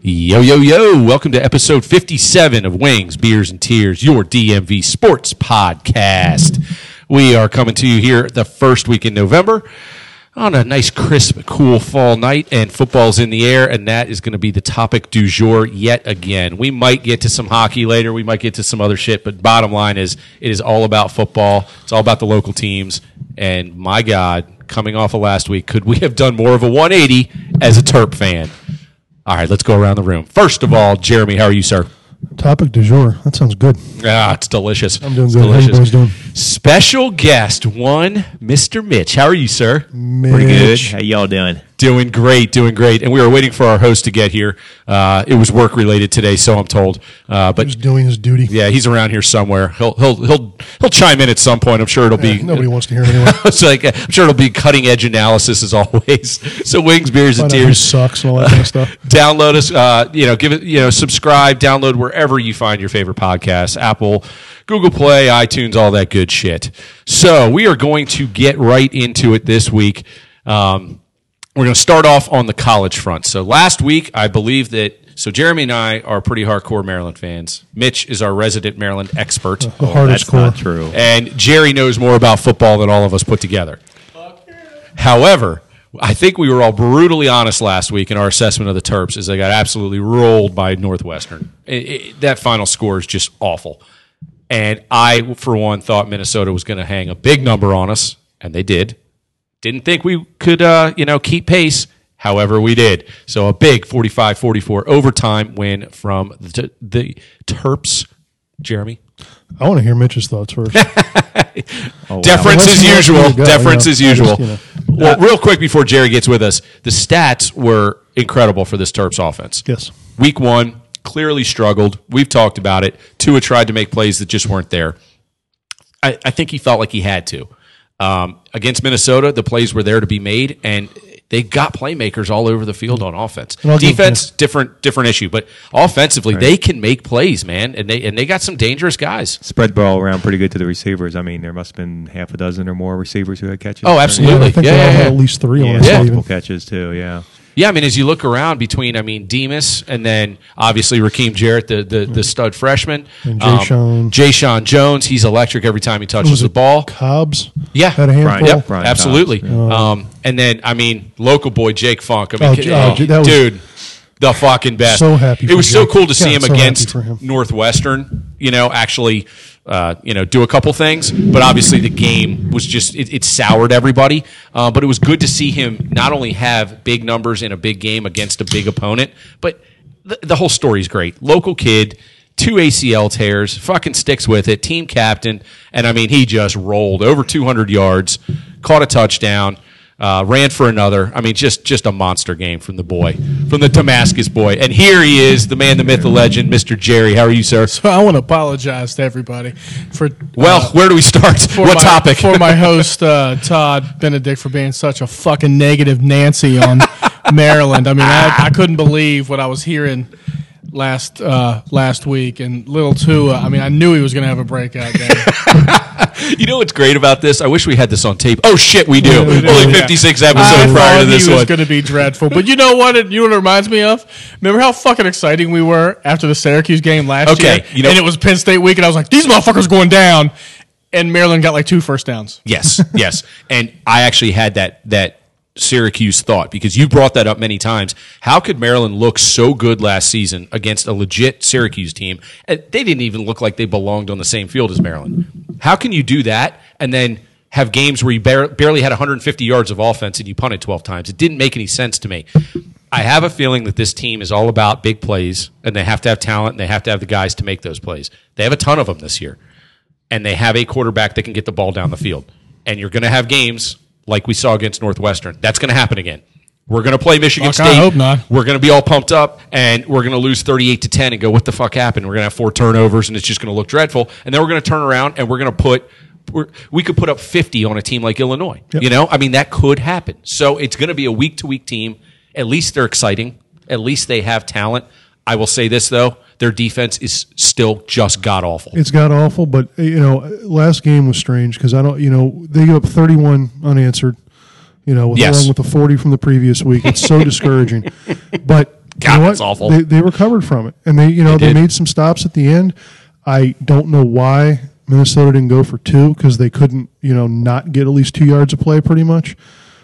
Yo, yo, yo. Welcome to episode 57 of Wings, Beers, and Tears, your DMV sports podcast. We are coming to you here the first week in November on a nice, crisp, cool fall night, and football's in the air, and that is going to be the topic du jour yet again. We might get to some hockey later, we might get to some other shit, but bottom line is it is all about football. It's all about the local teams, and my God, coming off of last week, could we have done more of a 180 as a Terp fan? All right, let's go around the room. First of all, Jeremy, how are you, sir? Topic du jour. That sounds good. Ah, it's delicious. I'm doing It's good. How you delicious. boys doing? Special guest one, Mr. Mitch. How are you, sir? Pretty good. Mitch. How y'all doing? Doing great, doing great. And we were waiting for our host to get here. Uh, it was work related today, so I'm told. Uh, but He's doing his duty. yeah, he's around here somewhere. He'll he'll he'll he'll chime in at some point. I'm sure it'll be. Nobody wants to hear him anyway. it's like I'm sure it'll be cutting edge analysis as always. So wings, beers, and tears. sucks and all that kind of stuff. download us uh, you know give it you know subscribe download wherever you find your favorite podcasts apple google play itunes all that good shit so we are going to get right into it this week um, we're going to start off on the college front so last week i believe that so jeremy and i are pretty hardcore maryland fans mitch is our resident maryland expert The hardest That's core. not true. and Jerry knows more about football than all of us put together. However, I think we were all brutally honest last week in our assessment of the Terps as they got absolutely rolled by Northwestern. It- it- that final score is just awful. And I, for one, thought Minnesota was going to hang a big number on us, and they did. Didn't think we could, uh, you know, keep pace. However, we did. So a big 45-44 overtime win from the, the Terps. Jeremy? I want to hear Mitch's thoughts first. Oh, Deference Well, as let's- let's usual. let it go, Deference you know. as usual. just, you know. Well, real quick before Jerry gets with us, the stats were incredible for this Terps offense. yes. Week one clearly struggled. We've talked about it. Tua tried to make plays that just weren't there. I, I think he felt like he had to. Um, against Minnesota, the plays were there to be made, and they got playmakers all over the field on offense. And I'll Defense, different different issue, but offensively, they can make plays, man, and they and they got some dangerous guys. Spread ball around pretty good to the receivers. I mean, there must have been half a dozen or more receivers who had catches. Oh, Yeah, absolutely. I think Yeah, they yeah, had yeah. at least three Yeah, on yeah. multiple catches too. Yeah. Yeah, I mean, as you look around between, I mean, Demus and then obviously Rakim Jarrett, the the, the stud freshman, And Jeshaun. Jay Sean Jones, he's electric every time he touches Was the it ball. Cobbs. Yeah, Had a handful. Yep. Yep, Brian absolutely. Cobbs, Um, and then, I mean, local boy Jake Funk. I mean, Oh, ki- J- oh, J- that was- dude, the fucking best. So happy It was so cool to see God, him so against him. Northwestern. You know, actually, uh, you know, do a couple things. But obviously, the game was just it, it soured everybody. Uh, but it was good to see him not only have big numbers in a big game against a big opponent, but the, the whole story's great. Local kid. Two ACL tears, fucking sticks with it. Team captain, and I mean, he just rolled over 200 yards, caught a touchdown, uh, ran for another. I mean, just just a monster game from the boy, from the Damascus boy. And here he is, the man, the myth, the legend, Mr. Jerry. How are you, sir? So I want to apologize to everybody for Well, uh, where do we start? What my, topic? for my host uh, Todd Benedict for being such a fucking negative Nancy on Maryland. I mean, I, I couldn't believe what I was hearing last uh, last week. And little Tua, I mean, I knew he was going to have a breakout game. you know what's great about this? I wish we had this on tape. Oh shit, we do. we do, Only Yeah. 56 I episodes prior thought to this he was one. going to be dreadful. But you know what? It, you know what it reminds me of? Remember how fucking exciting we were after the Syracuse game last Okay, year? you know- and it was Penn State week, and I was like, these motherfuckers going down. And Maryland got like two first downs. Yes, yes. And I actually had that that Syracuse thought because you brought that up many times. How could Maryland look so good last season against a legit Syracuse team? Uh, they didn't even look like they belonged on the same field as Maryland. How can you do that and then have games where you barely had 150 yards of offense and you punted 12 times? It didn't make any sense to me. I have a feeling that this team is all about big plays and they have to have talent and they have to have the guys to make those plays. They have a ton of them this year and they have a quarterback that can get the ball down the field. And you're going to have games like we saw against Northwestern. That's going to happen again. We're going to play Michigan Fuck, I State. hope not. We're going to be all pumped up, and we're going to lose 38 to 10 and go, what the fuck happened? We're going to have four turnovers, and it's just going to look dreadful. And then we're going to turn around and we're going to put. We're, we could put up 50 on a team like Illinois. You know, I mean, that could happen. So it's going to be a week to week team. At least they're exciting. At least they have talent. I will say this, though their defense is still just god awful. It's got awful, but you know, last game was strange because I don't, you know, they gave up 31 unanswered, you know, with, Yes. along with the 40 from the previous week. It's so discouraging. But God, you know that's awful. They, they recovered from it, and they you know They they, made some stops at the end. I don't know why Minnesota didn't go for two because they couldn't you know not get at least two yards of play pretty much.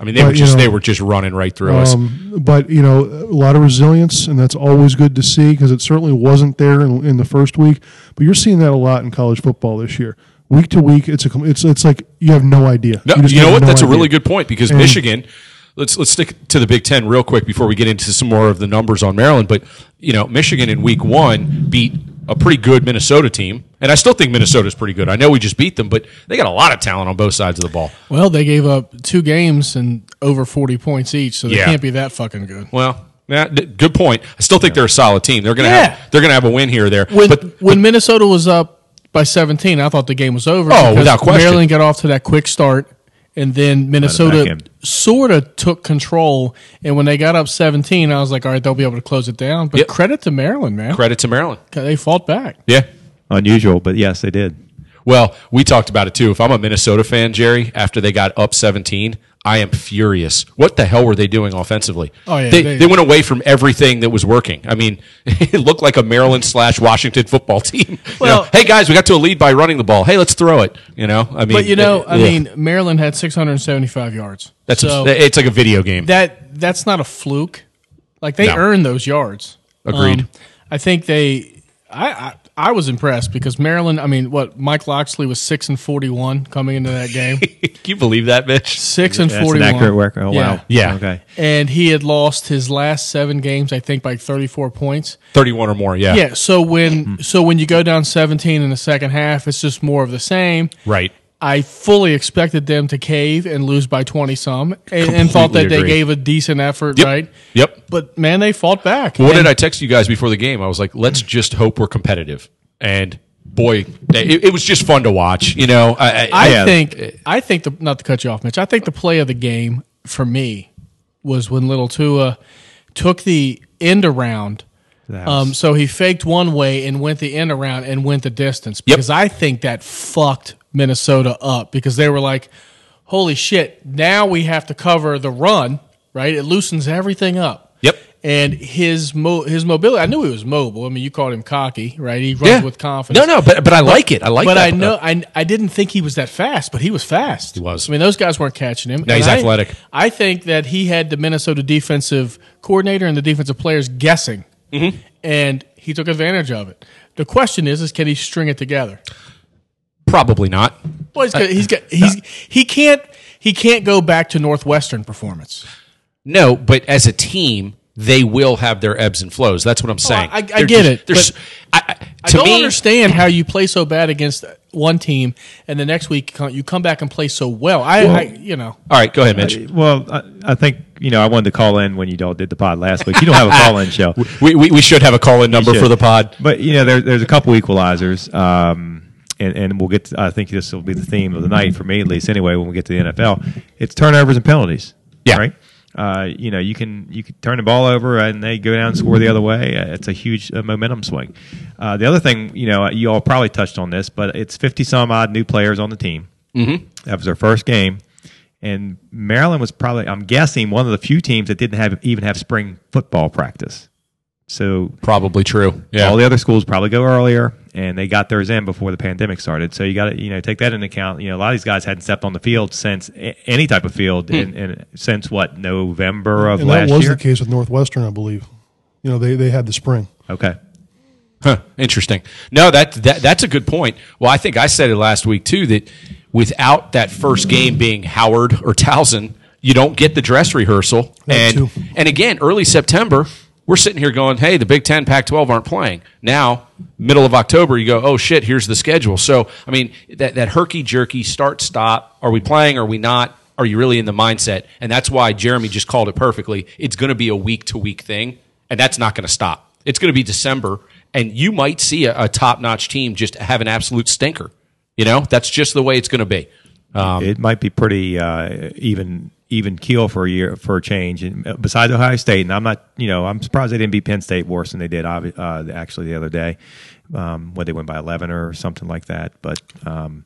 I mean, they But, were you just know, they were just running right through us. Um, but you know, a lot of resilience, and that's always good to see because it certainly wasn't there in, in the first week. But you're seeing that a lot in college football this year. Week to week, it's a it's it's like you have no idea. No, just you know what? no That's a really good point because And- Michigan. Let's let's stick to the Big Ten real quick before we get into some more of the numbers on Maryland. But you know, Michigan in Week One beat a pretty good Minnesota team, and I still think Minnesota's pretty good. I know we just beat them, but they got a lot of talent on both sides of the ball. Well, they gave up two games and over 40 points each, so they Yeah. can't be that fucking good. Well, yeah, d- good point. I still think they're a solid team. They're gonna Yeah. have they're gonna have a win here or there. When, but when Minnesota was up by 17, I thought the game was over. Oh, without question. Maryland got off to that quick start, and then Minnesota sort of took control. And when they got up 17, I was like, all right, they'll be able to close it down. But Yep. credit to Maryland, man. credit to Maryland. They fought back. Yeah. Unusual, but yes, they did. Well, we talked about it too. If I'm a Minnesota fan, Jerry, after they got up 17, I am furious. What the hell were they doing offensively? Oh, yeah, they, they- they, went away from everything that was working. I mean, it looked like a Maryland slash Washington football team. You Well- know, hey guys, we got to a lead by running the ball. Hey, let's throw it. You know, I mean, But you know, I ugh. mean, Maryland had 675 yards. that's so it's like a video game. that that's not a fluke. Like they No. earned those yards. Um, Agreed. I think they. I, I I was impressed because Maryland. I mean, what Mike Locksley was six and forty one coming into that game. Can you believe that, Mitch? Six and That's an forty one. accurate work. Oh Yeah. wow. Yeah. Okay. And he had lost his last seven games, I think, by thirty four points. 31 or more. Yeah. Yeah. So when mm-hmm. so when you go down seventeen in the second half, it's just more of the same. Right. I fully expected them to cave and lose by twenty some, and, and thought that Completely they gave a decent effort, Yep. right? Yep. But man, they fought back. What And- did I text you guys before the game? I was like, let's just hope we're competitive. And boy, it, it was just fun to watch. You know, I, I, I Yeah. think I think the not to cut you off, Mitch. I think the play of the game for me was when Little Tua took the end around. Um, so he faked one way and went the end around and went the distance Yep. because I think that fucked Minnesota up because they were like, "Holy shit! Now we have to cover the run." Right? It loosens everything up. Yep. And his mo- his mobility. I knew he was mobile. I mean, you called him cocky, right? He runs Yeah. with confidence. No, no, but but I like it. I like it. But that. I know I, I didn't think he was that fast, but he was fast. He was. I mean, those guys weren't catching him. No, he's I- athletic. I think that he had the Minnesota defensive coordinator and the defensive players guessing, Mm-hmm. and he took advantage of it. The question is, is can he string it together? Probably not. Well, he's got, he's got he's he can't he can't go back to Northwestern performance. No, but as a team, they will have their ebbs and flows. That's what I'm saying. I- I They're get just- it, There's, I, I, I don't me, understand how you play so bad against one team, and the next week you come back and play so well. I, I you know. All right, go ahead, Mitch. Well, I, I think you know I wanted to call in when you all did the pod last week. You don't have a call in show, We, we, we should have a call-in number for the pod. but you know there, there's a couple equalizers, um, and and we'll get. To, I think this will be the theme of the night for me at least. Anyway, when we get to the NFL, it's turnovers and penalties. Yeah. Right. Uh, you know, you can you can turn the ball over and they go down and score the other way. It's a huge uh, momentum swing. Uh, the other thing, you know, you all probably touched on this, but it's fifty some odd new players on the team. Mm-hmm. That was their first game, and Maryland was probably, I'm guessing, one of the few teams that didn't have even have spring football practice. So Probably true. Yeah. all the other schools probably go earlier, and they got theirs in before the pandemic started. So you got to you know take that into account. You know, a lot of these guys hadn't stepped on the field since any type of field hmm. in, in since what November of And last year. that was year. the case with Northwestern, I believe. You know, they they had the spring. Okay, Huh, interesting. No, that, that that's a good point. Well, I think I said it last week too that without that first game being Howard or Towson, you don't get the dress rehearsal. That and too. and again, early September, we're sitting here going, "Hey, the Big Ten, Pac-12 aren't playing." Now, middle of October, you go, "Oh shit, here's the schedule." So, I mean, that that herky jerky start stop. Are we playing? Are we not? Are you really in the mindset? And that's why Jeremy just called it perfectly. It's going to be a week to week thing, and that's not going to stop. It's going to be December, and you might see a, a top notch team just have an absolute stinker. You know, that's just the way it's going to be. Um, it might be pretty uh, even even keel for a year for a change. And uh, besides Ohio State, and I'm not, you know, I'm surprised they didn't beat Penn State worse than they did obvi- uh, actually the other day, um, when they went by 11 or something like that. But um,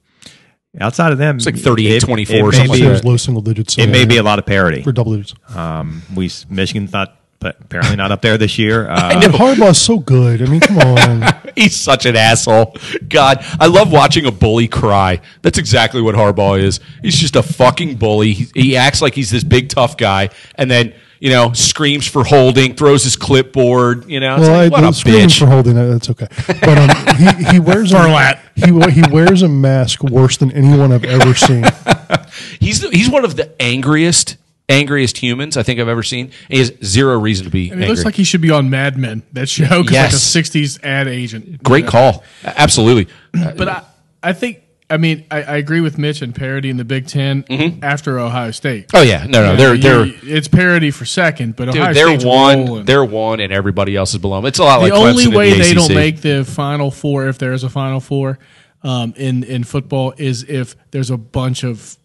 outside of them, it's like 38, 24 or It, something may like be, It was low single digits. it may be a lot of parity. for double digits. Um, we Michigan's not but apparently not up there this year. Uh, But Harbaugh's so good. I mean, come on. He's such an asshole. God, I love watching a bully cry. That's exactly what Harbaugh is. He's just a fucking bully. He, he acts like he's this big tough guy, and then you know screams for holding, throws his clipboard. You know, it's Well, like, I, what a the screaming bitch. for holding that. That's okay. But um, he, he wears a, he he wears a mask worse than anyone I've ever seen. He's he's one of the angriest angriest humans I think I've ever seen. He has zero reason to be And it angry. looks like he should be on Mad Men, that show, 'cause Yes. like a '60s ad agent. Great call. Absolutely. But I, I think, I mean, I, I agree with Mitch and parity in the Big 10 after Ohio State. Oh yeah, no, no, they're You- they're it's parity for second, but Ohio dude, they're State's one, rolling. they're one, and everybody else is below them. It's a lot the like only Clemson way the they don't make the Final Four, if there is a Final Four um, in in football, is if there's a bunch of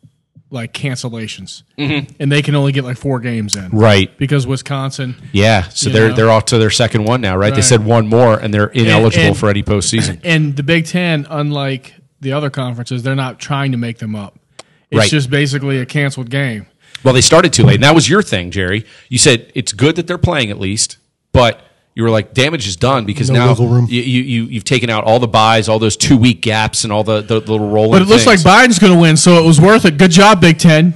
like cancellations, mm-hmm. and they can only get like four games in, right. Because Wisconsin, Yeah, so they're know? they're off to their second one now, right? They said one more, and they're ineligible and- for any postseason. and the Big Ten, unlike the other conferences, they're not trying to make them up. It's Right. just basically a canceled game. Well, they started too late, and that was your thing, Jerry. You said it's good that they're playing at least, but you were like, damage is done because No now you, you you you've taken out all the buys, all those two week gaps, and all the, the little rolling. But it looks things. like Biden's going to win, so it was worth it. Good job, Big Ten.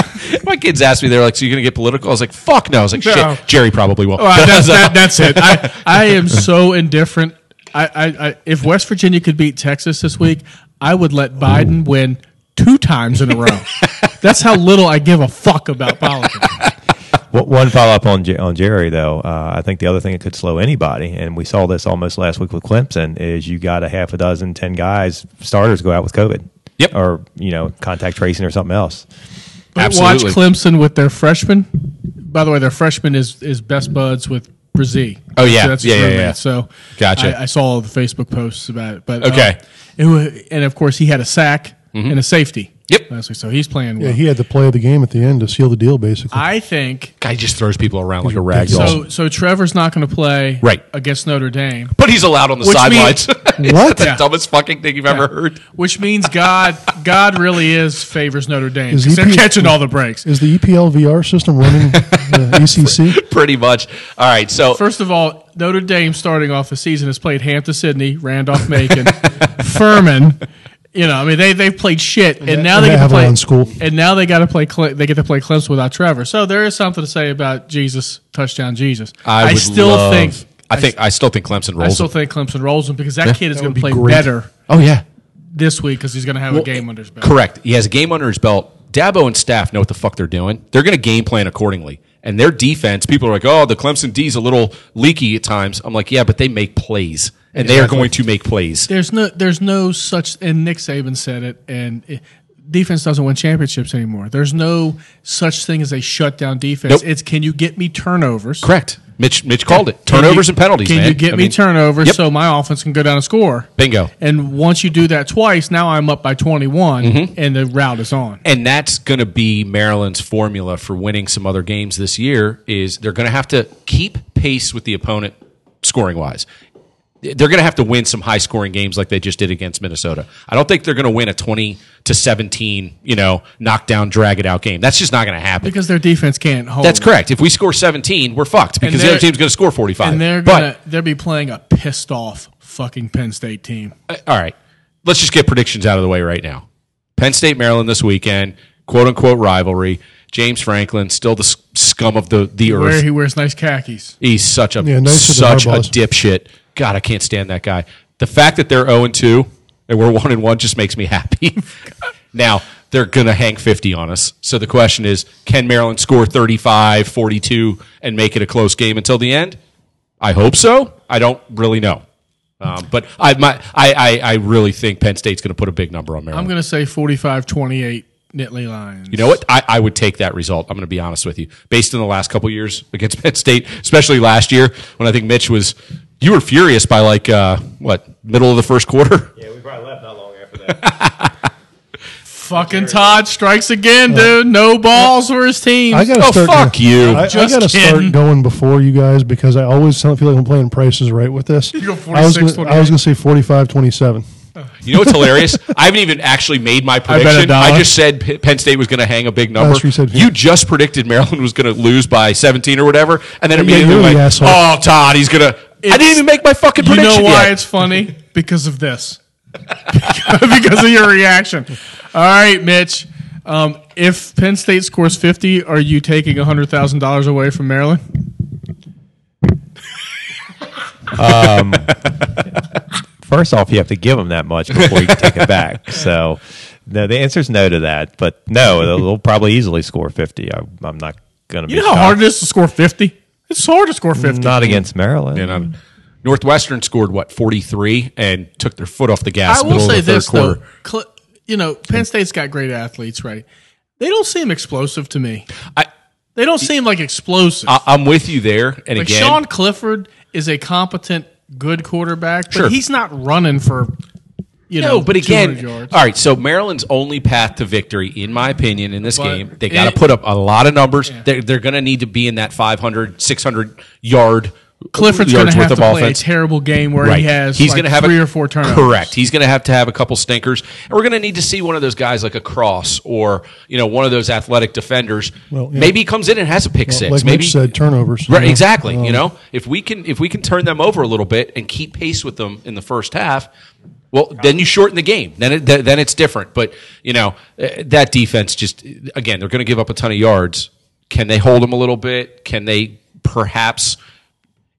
my kids asked me, they're like, "So you're gonna get political?" I was like, "Fuck no!" I was like, No. "Shit, Jerry probably will." Well, that's, that, that's it. I, I am so indifferent. I, I, I, if West Virginia could beat Texas this week, I would let Biden win two times in a row. that's how little I give a fuck about politics. One- One follow up on on Jerry though, uh, I think the other thing that could slow anybody, and we saw this almost last week with Clemson, is you got a half a dozen, ten guys starters go out with COVID, Yep. or you know contact tracing or something else. But Absolutely. watch Clemson with their freshman. By the way, their freshman is is best buds with Bresee. Oh, yeah. that's his Yeah, yeah, yeah. So Gotcha. I, I saw all the Facebook posts about it. But Okay. uh, it wa- and of course he had a sack and a safety. Yep. last week, so he's playing well. Yeah, he had the play of the game at the end to seal the deal, basically. I think Guy just throws people around like a rag doll. so. So Trevor's not going to play Right. against Notre Dame, but he's allowed on the Which sidelines. What? the Yeah. dumbest fucking thing you've ever heard. which means God God really is favors Notre Dame Is because they're EP catching all the breaks. Is the EPL VR system running the ECC? Pretty much. All right, so First of all, Notre Dame starting off the season has played Hampden Sydney, Randolph Macon, Furman. You know, I mean they they've played shit, and now and they get to play. Avalon School. And now they got to play. Cle- They get to play Clemson without Trevor. So there is something to say about Jesus touchdown Jesus. I, would still love- think. I think I still think Clemson I rolls. still them. think Clemson rolls him because that kid is going to be play great. better oh yeah, this week because he's going to have a game under his belt. correct. He has a game under his belt. Dabo and staff know what the fuck they're doing. They're going to game plan accordingly. And their defense, people are like, "Oh, the Clemson D's a little leaky at times." I'm like, "Yeah, but they make plays, and they are going to make plays." There's no, there's no such, and Nick Saban said it, and it, defense doesn't win championships anymore. There's no such thing as a shutdown defense. Nope. It's can you get me turnovers? Correct. Mitch Mitch called it turnovers you- and penalties. Can man. you get I me mean, turnovers Yep. so my offense can go down and score? Bingo. And once you do that twice, now I'm up by 21, Mm-hmm. and the route is on. And that's going to be Maryland's formula for winning some other games this year. Is they're going to have to keep pace with the opponent scoring wise. They're going to have to win some high scoring games like they just did against Minnesota. I don't think they're going to win a twenty to seventeen, you know, knockdown, drag it out game. That's just not going to happen. Because their defense can't hold. That's correct. If we score seventeen, we're fucked because the other team's going to score forty five. And they're gonna they'll be playing a pissed off fucking Penn State team. All right, let's just get predictions out of the way right now. Penn State, Maryland this weekend, quote unquote rivalry. James Franklin, still the scum of the, the Where earth. he wears nice khakis. He's such a Yeah, nicer such a Harbaugh's. dipshit. God, I can't stand that guy. The fact that they're 0 and 2 and we're 1 and 1 just makes me happy. now, they're going to hang 50 on us. So the question is, can Maryland score 35, 42 and make it a close game until the end? I hope so. I don't really know. Um, but I, my, I, I, I really think Penn State's going to put a big number on Maryland. I'm going to say 45-28 Nittany Lions. You know what? I, I would take that result. I'm going to be honest with you. Based on the last couple years against Penn State, especially last year when I think Mitch was, you were furious by like uh, what middle of the first quarter. Yeah, we probably left not long after that. Fucking Todd strikes again, dude. No balls for his team. I gotta Oh, start. fuck you. I, I Just gotta kidding. start going before you guys because I always feel like I'm playing prices right with this. go I was 46, gonna, I was 28. gonna say 45 27. You know what's hilarious? I haven't even actually made my bet a prediction. I, dollar. just said P- Penn State was going to hang a big number. Last week said- you just predicted Maryland was going to lose by 17 or whatever, and then Yeah, immediately you're the went, asshole. "Oh, Todd, he's going to." I didn't even make my fucking You prediction know why yet. it's funny? Because of this. because of your reaction. All right, Mitch. Um, if Penn State scores 50, are you taking $100,000 away from Maryland? First off, you have to give them that much before you can take it back. So, no, the answer is no to that. But no, they'll, they'll probably easily score fifty. I, I'm not going to be. You know how shocked. hard it is to score 50? It's hard to score 50. Not against Maryland. And, um, Northwestern scored what 43 and took their foot off the gas. I will middle say of the this, though. Cl- you know, Penn State's got great athletes, right? They don't seem explosive to me. I, They don't seem like explosive. I, I'm with you there. And like again, Sean Clifford is a competent, good quarterback, but Sure. he's not running for you know. No, but again, all right. So Maryland's only path to victory, in my opinion, in this But game, they got to put up a lot of numbers. They're, they're going to need to be in that 500, 600 yard. Clifford's going yards to worth have to of play offense. a terrible game where Right. he has He's like gonna have three a, or four turnovers. Correct. He's going to have to have a couple stinkers, and we're going to need to see one of those guys like a Cross or you know one of those athletic defenders. Well, yeah. Maybe he comes in and has a pick six. like Maybe Mitch said, turnovers. Right, you know? exactly. Um, you know, if we can if we can turn them over a little bit and keep pace with them in the first half, well, then you shorten the game. Then it, then it's different. But you know eh, that defense just again they're going to give up a ton of yards. Can they hold them a little bit? Can they perhaps?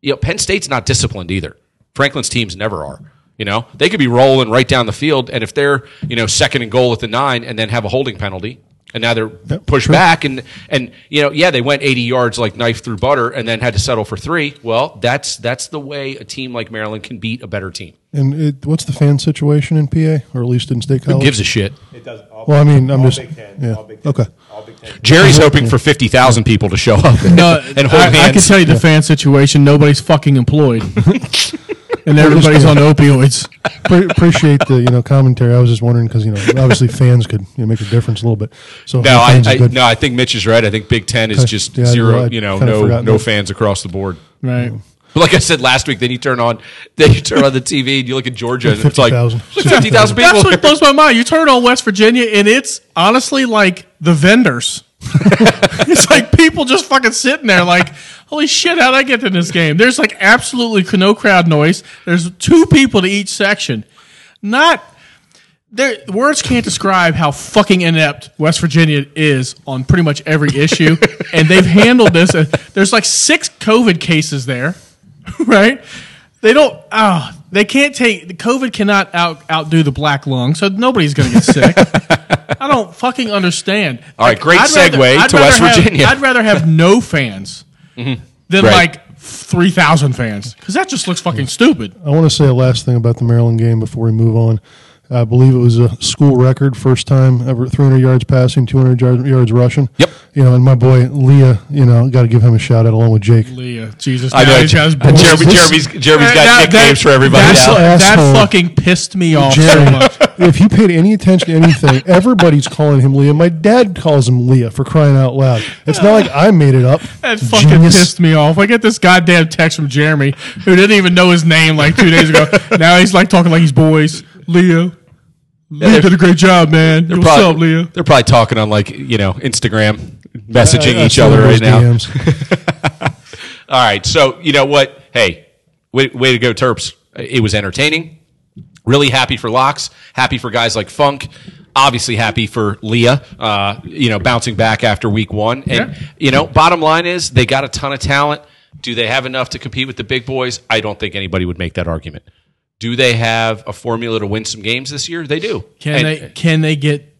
You know, Penn State's not disciplined either. Franklin's teams never are. You know, they could be rolling right down the field, and if they're you know second and goal at the nine, and then have a holding penalty, and now they're pushed true. back, and and you know, yeah, they went 80 yards like knife through butter, and then had to settle for three. Well, that's that's the way a team like Maryland can beat a better team. And it, what's the fan situation in PA, or at least in State college Who gives a shit? It does. All, Well, I mean, I'm all just- Big Ten, yeah. all Big Ten, Okay. all Big Ten. Jerry's hoping for 50,000 people to show up and, No, and hold I, I can tell you the fan situation. Nobody's fucking employed, and everybody's on opioids. Pre- appreciate the you know commentary. I was just wondering because you know obviously fans could you know, make a difference a little bit. So no, I, I no, I think Mitch is right. I think Big Ten is just Yeah, zero. I'd You know, no no that. fans across the board. Right. But like I said last week, then you turn on, then you turn on the TV and you look at Georgia, and it's like 50,000. fifty thousand people. That's what blows my mind. You turn on West Virginia, and it's honestly like the vendors. it's like people just fucking sitting there, like, holy shit, how'd I get to this game? There's like absolutely no crowd noise. There's two people to each section. Not there. Words can't describe how fucking inept West Virginia is on pretty much every issue, and they've handled this. There's like six COVID cases there, right? They don't. Ah, they can't take the COVID cannot out outdo the black lung, so nobody's going to get sick. I don't fucking understand. All right, great segue to rather West have- Virginia. I'd rather have no fans than Right. like three thousand fans because that just looks fucking stupid. I want to say a last thing about the Maryland game before we move on. I believe it was a school record, first time ever 300 yards passing, 200 yards, yards rushing. Yep. You know, and my boy Leah, you know, got to give him a shout out along with Jake. Leah, Jesus, I know. he's got his Uh. Jeremy, Jeremy's, Jeremy's got That- nicknames that- for everybody that, that fucking pissed me off so much. if you paid any attention to anything, everybody's calling him Leah. My dad calls him Leah for crying out loud. It's not like I made it up. That fucking Genius. pissed me off. I get this goddamn text from Jeremy, who didn't even know his name like two days ago. now he's like talking like he's boys. Leo. Leah did a great job, man. What's up, probably, Leah? they're probably talking on like you know Instagram, messaging I- I each other right now. All right, so you know what? Hey, way, way to go, Terps! It was entertaining. Really happy for Locks. Happy for guys like Funk. Obviously happy for Leah. Uh, you know, bouncing back after week one. And Yeah. you know, bottom line is they got a ton of talent. Do they have enough to compete with the big boys? I don't think anybody would make that argument. Do they have a formula to win some games this year? They do. Can And- they can they get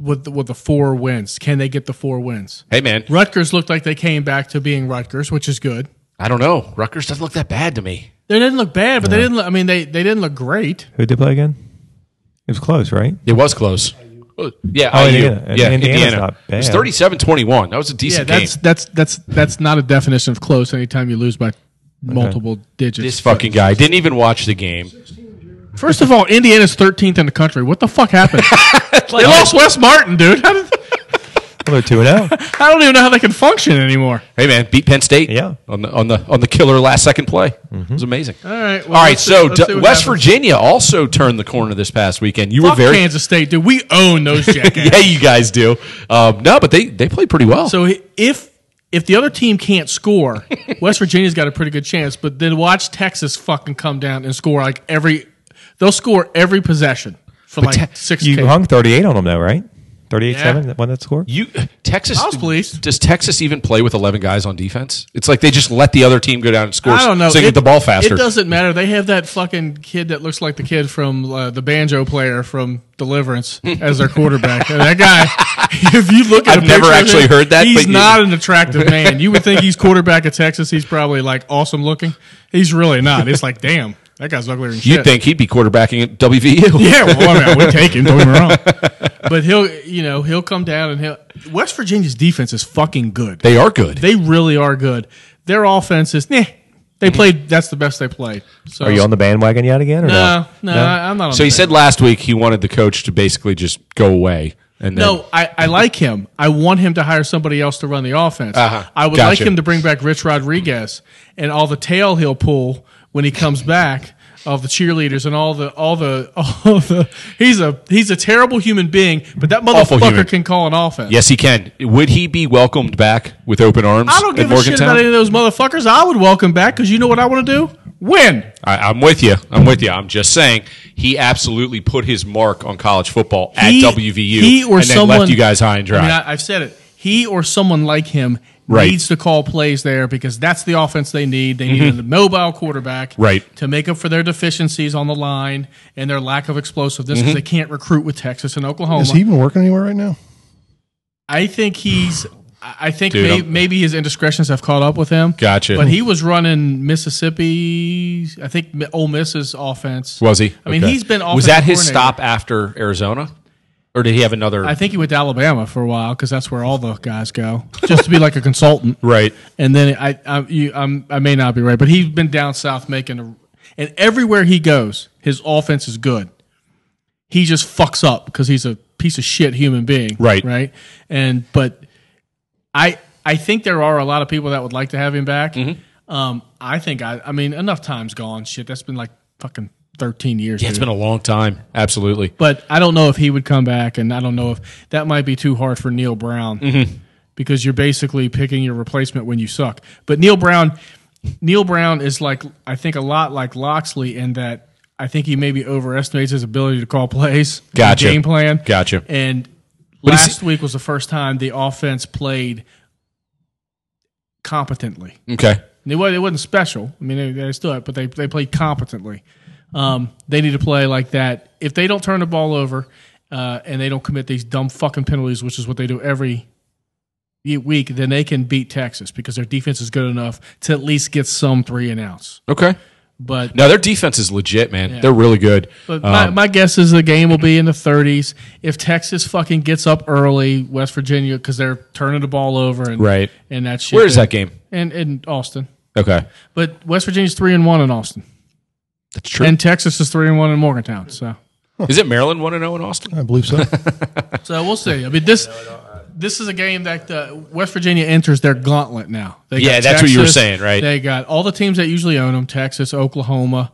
with the, with the four wins? Can they get the four wins? Hey man, Rutgers looked like they came back to being Rutgers, which is good. I don't know. Rutgers doesn't look that bad to me. They didn't look bad, but they didn't. Look, I mean, they they didn't look great. Who did they play again? It was close, right? It was close. Yeah, Oh, IU. Indiana. Yeah, Indiana's Indiana. not It was bad. 37-21. That was a Yeah, decent that's game. that's that's that's not a definition of close. Anytime you lose by multiple digits. This fucking guy didn't even watch the game. First of all, Indiana's 13th in the country. What the fuck happened? they lost Wes Martin, dude. How did, Well, they're two and oh. zero. I don't even know how they can function anymore. Hey man, beat Penn State. Yeah. on the on the on the killer last second play. It was amazing. All right. All right, so let's see D- what West happens. Virginia also turned the corner this past weekend. You were Fuck very Kansas State, dude. We own those jackasses. yeah, you guys do. Um, no, but they they played pretty well. So if if the other team can't score, West Virginia's got a pretty good chance. But then watch Texas fucking come down and score like every. They'll score every possession for like Te- six. You K. hung thirty eight on them though, right? Thirty eight Yeah. seven. That one that score. you Texas. I was pleased. Does Texas even play with eleven guys on defense? It's like they just let the other team go down and score. I don't know. So they It- get the ball faster. It doesn't matter. They have that fucking kid that looks like the kid from uh, the banjo player from Deliverance as their quarterback. And that guy, if you look at, I've a never picture of actually him, heard that, He's but you- not an attractive man. You would think he's quarterback of Texas. He's probably like awesome looking. He's really not. It's like, damn, that guy's uglier than shit. You'd think he'd be quarterbacking at WVU. Yeah, well, I mean, we take him. Don't get me wrong. But he'll, you know, he'll come down and he'll. West Virginia's defense is fucking good. They are good. They really are good. Their offense is, nah. They played. That's the best they played. So Are you on the bandwagon yet again? Or No, no, no, I, am not. On so the he said last week he wanted the coach to basically just go away. And then, No, I, I like him. I want him to hire somebody else to run the offense. Uh-huh. I would Gotcha. like him to bring back Rich Rodriguez and all the tail he'll pull when he comes back of the cheerleaders and all the all the all the. He's a he's a terrible human being, but that motherfucker can call an offense. yes, he can. Would he be welcomed back with open arms? I don't give a shit about any of those motherfuckers. I would welcome back because you know what I want to do? Win. I, I'm with you. I'm with you. I'm just saying he absolutely put his mark on college football at He- WVU he or and then someone- left you guys high and dry. I mean, I, I've said it. He or someone like him Right. needs to call plays there because that's the offense they need. They need a mobile quarterback Mm-hmm. Right. to make up for their deficiencies on the line and their lack of explosiveness Mm-hmm. because they can't recruit with Texas and Oklahoma. Is he even working anywhere right now? I think he's. I I think Dude, may, maybe his indiscretions have caught up with him. Gotcha. But he was running Mississippi. I think Mi- Ole Miss's offense. was he? I mean, Okay. he's been. Off was that his stop after Arizona, or did he have another? I think he went to Alabama for a while because that's where all the guys go, just to be like a consultant. right. And then I, I, you, I'm, I may not be right, but he's been down south making, a, and everywhere he goes, his offense is good. He just fucks up because he's a piece of shit human being. Right. Right. And but I, I think there are a lot of people that would like to have him back. Mm-hmm. Um, I think I, I mean, enough time's gone. Shit, that's been like fucking 13 years. Yeah, it's been a long time. Absolutely. But I don't know if he would come back, and I don't know if that might be too hard for Neal Brown Mm-hmm. because you're basically picking your replacement when you suck. But Neal Brown, Neal Brown is like I think a lot like Locksley in that I think he maybe overestimates his ability to call plays, Gotcha. game plan, Gotcha. And But last week was the first time the offense played competently. Okay. It, wasn't special. I mean, they, they still, had- but they they played competently. Um, they need to play like that. If they don't turn the ball over uh, and they don't commit these dumb fucking penalties, which is what they do every week, then they can beat Texas because their defense is good enough to at least get some three and outs. Okay. But No, their defense is legit, man. They're really good. but my, Um, my guess is the game will be in the 30s. If Texas fucking gets up early, West Virginia, because they're turning the ball over and Right. and that shit. Where is that game? In in Austin. Okay. But West Virginia's three and one in Austin. That's true. And Texas is three and one in Morgantown. So, is it Maryland 1 and 0 in Austin? I believe so. so we'll see. I mean this this is a game that uh, West Virginia enters their gauntlet now. They Yeah, got that's what you were saying, right? They got all the teams that usually own them: Texas, Oklahoma,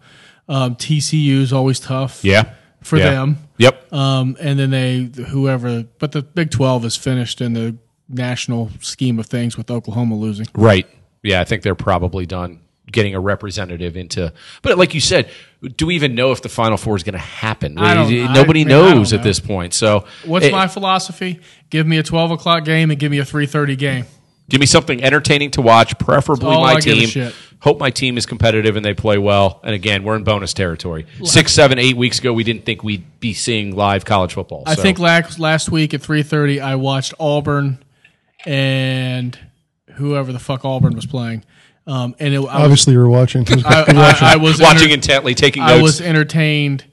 um, TCU is always tough. Yeah. for Yeah. them. Yep. Um, and then they whoever, but the Big Twelve is finished in the national scheme of things with Oklahoma losing. Right. Yeah, I think they're probably done getting a representative into. But like you said, do we even know if the Final Four is going to happen? I don't- I Nobody mean, I knows at know. this point. So, What's eh, my philosophy? Give me a twelve o'clock game and give me a three thirty game. give me something entertaining to watch, preferably my I team. Hope my team is competitive and they play well. And again, we're in bonus territory. Six, seven, eight weeks ago, we didn't think we'd be seeing live college football. I So, think last last week at three thirty, I watched Auburn and whoever the fuck Auburn was playing. Um, and it, I, was, Obviously, you're watching. I, I, I was watching enter- intently, taking Notes. I notes. was entertained.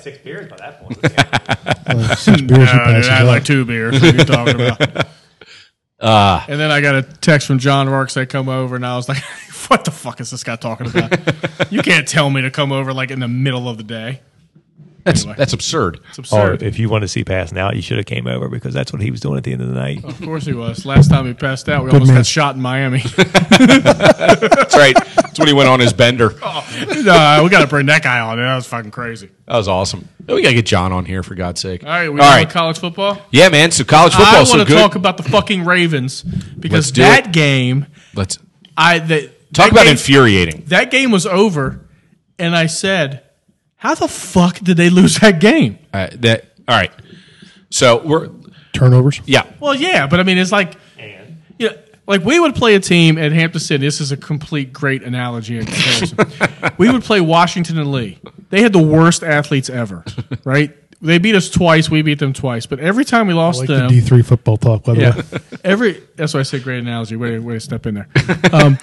six beers by that point. Uh, six beers he passes I had like two beers. What are you talking about? Ah. and then I got a text from John Rarks. They come over, and I was like, "What the fuck is this guy talking about? you can't tell me to come over like in the middle of the day." That's Anyway. that's absurd. It's Or if you want to see passing out, you should have came over because that's what he was doing at the end of the night. of course he was. Last time he passed out, we Good almost man. got shot in Miami. That's right. That's when he went on his bender. Oh. no, we got to bring that guy on. That was fucking crazy. That was awesome. Oh, we got to get John on here for God's sake. All right, we All All right. college football. Yeah, man. So college football. I football want so to good. talk about the fucking Ravens because Let's do that it. game, Let's I the, talk that about game, infuriating. that game was over, and I said, "How the fuck did they lose that game?" Uh, that all right. So we're Turnovers. yeah. Well, yeah, but I mean, it's like, you know, like we would play a team at Hampton City. This is a complete great analogy and comparison. we would play Washington and Lee. They had the worst athletes ever, right? They beat us twice. We beat them twice. But every time we I lost like them, the D three football talk. By the yeah, way, every that's why I said great analogy. Way, way to step in there. Um,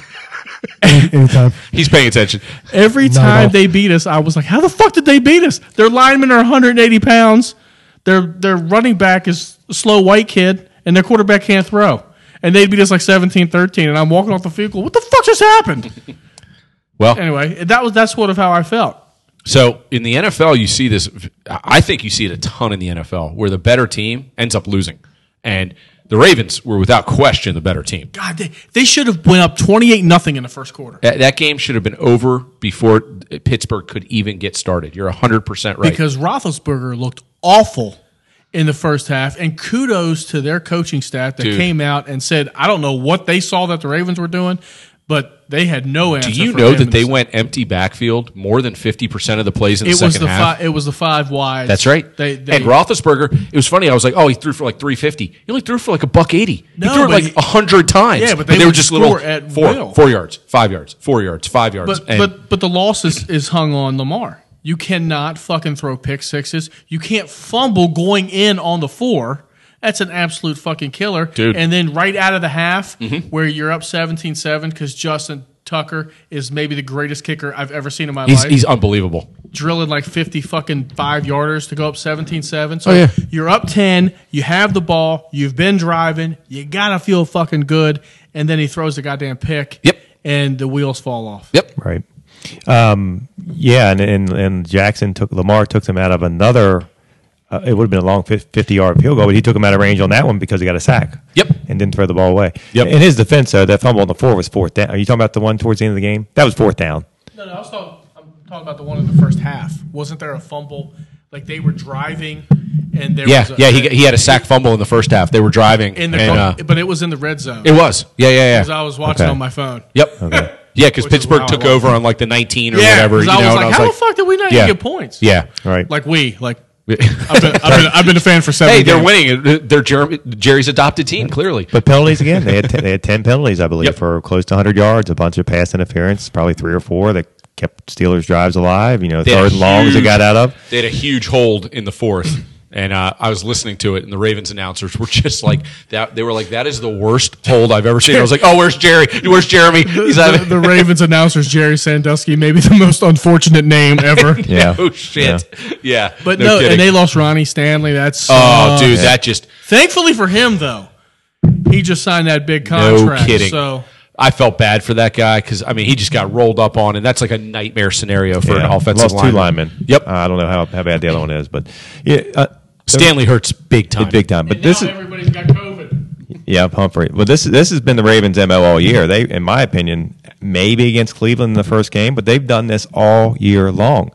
anytime. He's paying attention. every Not at time they beat us, I was like, "How the fuck did they beat us?" Their linemen are 180 pounds. Their their running back is a slow white kid, and their quarterback can't throw. And they beat us like 17-13, and I'm walking off the field. going, What the fuck just happened? Well, anyway, that was that's sort of how I felt. So in the NFL, you see this. I think you see it a ton in the NFL where the better team ends up losing, and the Ravens were without question the better team. God, they, they should have went up 28 nothing in the first quarter. That, that game should have been over before Pittsburgh could even get started. You're hundred percent right. because Roethlisberger looked awful in the first half. And kudos to their coaching staff that Dude. came out and said, I don't know what they saw that the Ravens were doing, but they had no answer. Do you know that they the- went empty backfield more than fifty percent of the plays in the It second was the half? five. It was the five wide. That's right. They, they, and Roethlisberger, it was funny. I was like, "Oh, he threw for like 350. He only threw for like a buck 80. No, he threw it like a hundred times. Yeah, but they were just little at four, will. four yards, five yards, four yards, five yards. But but but the loss is, is hung on Lamar. You cannot fucking throw pick sixes. You can't fumble going in on the four. That's an absolute fucking killer. Dude. Mm-hmm. And then right out of the half, where you're up 17-7 because Justin Tucker is maybe the greatest kicker I've ever seen in my he's life. he's unbelievable. drilling like 50 fucking five yarders to go up 17-7. So Oh, yeah. you're up 10, you have the ball, you've been driving, you got to feel fucking good, and then he throws the goddamn pick. Yep. And the wheels fall off. Yep. Right. Um, yeah, and, and and Jackson took Lamar took them out of another. Uh, it would have been a long fifty yard field goal, but he took him out of range on that one because he got a sack. Yep. and didn't throw the ball away. Yep. In his defense, though, that fumble on the four was fourth down. Are you talking about the one towards the end of the game? That was fourth down. No, no, I was talking, I'm talking about the one in the first half. Wasn't there a fumble? Like they were driving, and there Yeah, was a, yeah. He he had a sack fumble in the first half. They were driving, in the and, uh, but it was in the red zone. it was. Yeah, yeah, yeah. Because. I was watching Okay. on my phone. Yep. Okay. Yeah, because Pittsburgh took over on like the 19 or whatever. Yeah, whatever. 'cause You I know, was and like, how the fuck did we not yeah. get points? Yeah. Right. Like we, like I've been, I've been, I've been a fan for seven. Hey, they're games. winning. They're Jer- Jerry's adopted team, clearly. But penalties again. They had ten, they had ten penalties, I believe, Yep. for close to 100 yards, a bunch of pass interference, probably three or four that kept Steelers drives alive. You know, They had third a and longs they got out of. They had a huge hold in the fourth, and uh, I was listening to it, and the Ravens announcers were just like that. They were like, "That is the worst hold I've ever seen." I was like, "Oh, where's Jerry? Where's Jeremy?" He's the, having the Ravens announcers, Gerry Sandusky, maybe the most unfortunate name ever. Yeah. oh shit, yeah. But no, kidding. and they lost Ronnie Stanley. That's oh, uh, dude, that just Thankfully for him, though, he just signed that big contract. no contract. kidding. So I felt bad for that guy because I mean he just got rolled up on, and that's like a nightmare scenario for Yeah. an offensive Lost two linemen. Yep, Uh, I don't know how, how bad the other one is, but yeah, uh, Stanley hurts big time. big time. But and this now is everybody's got COVID. Yeah, Humphrey. Well, this this has been the Ravens' mo all year. They, in my opinion, maybe against Cleveland in the first game, but they've done this all year long.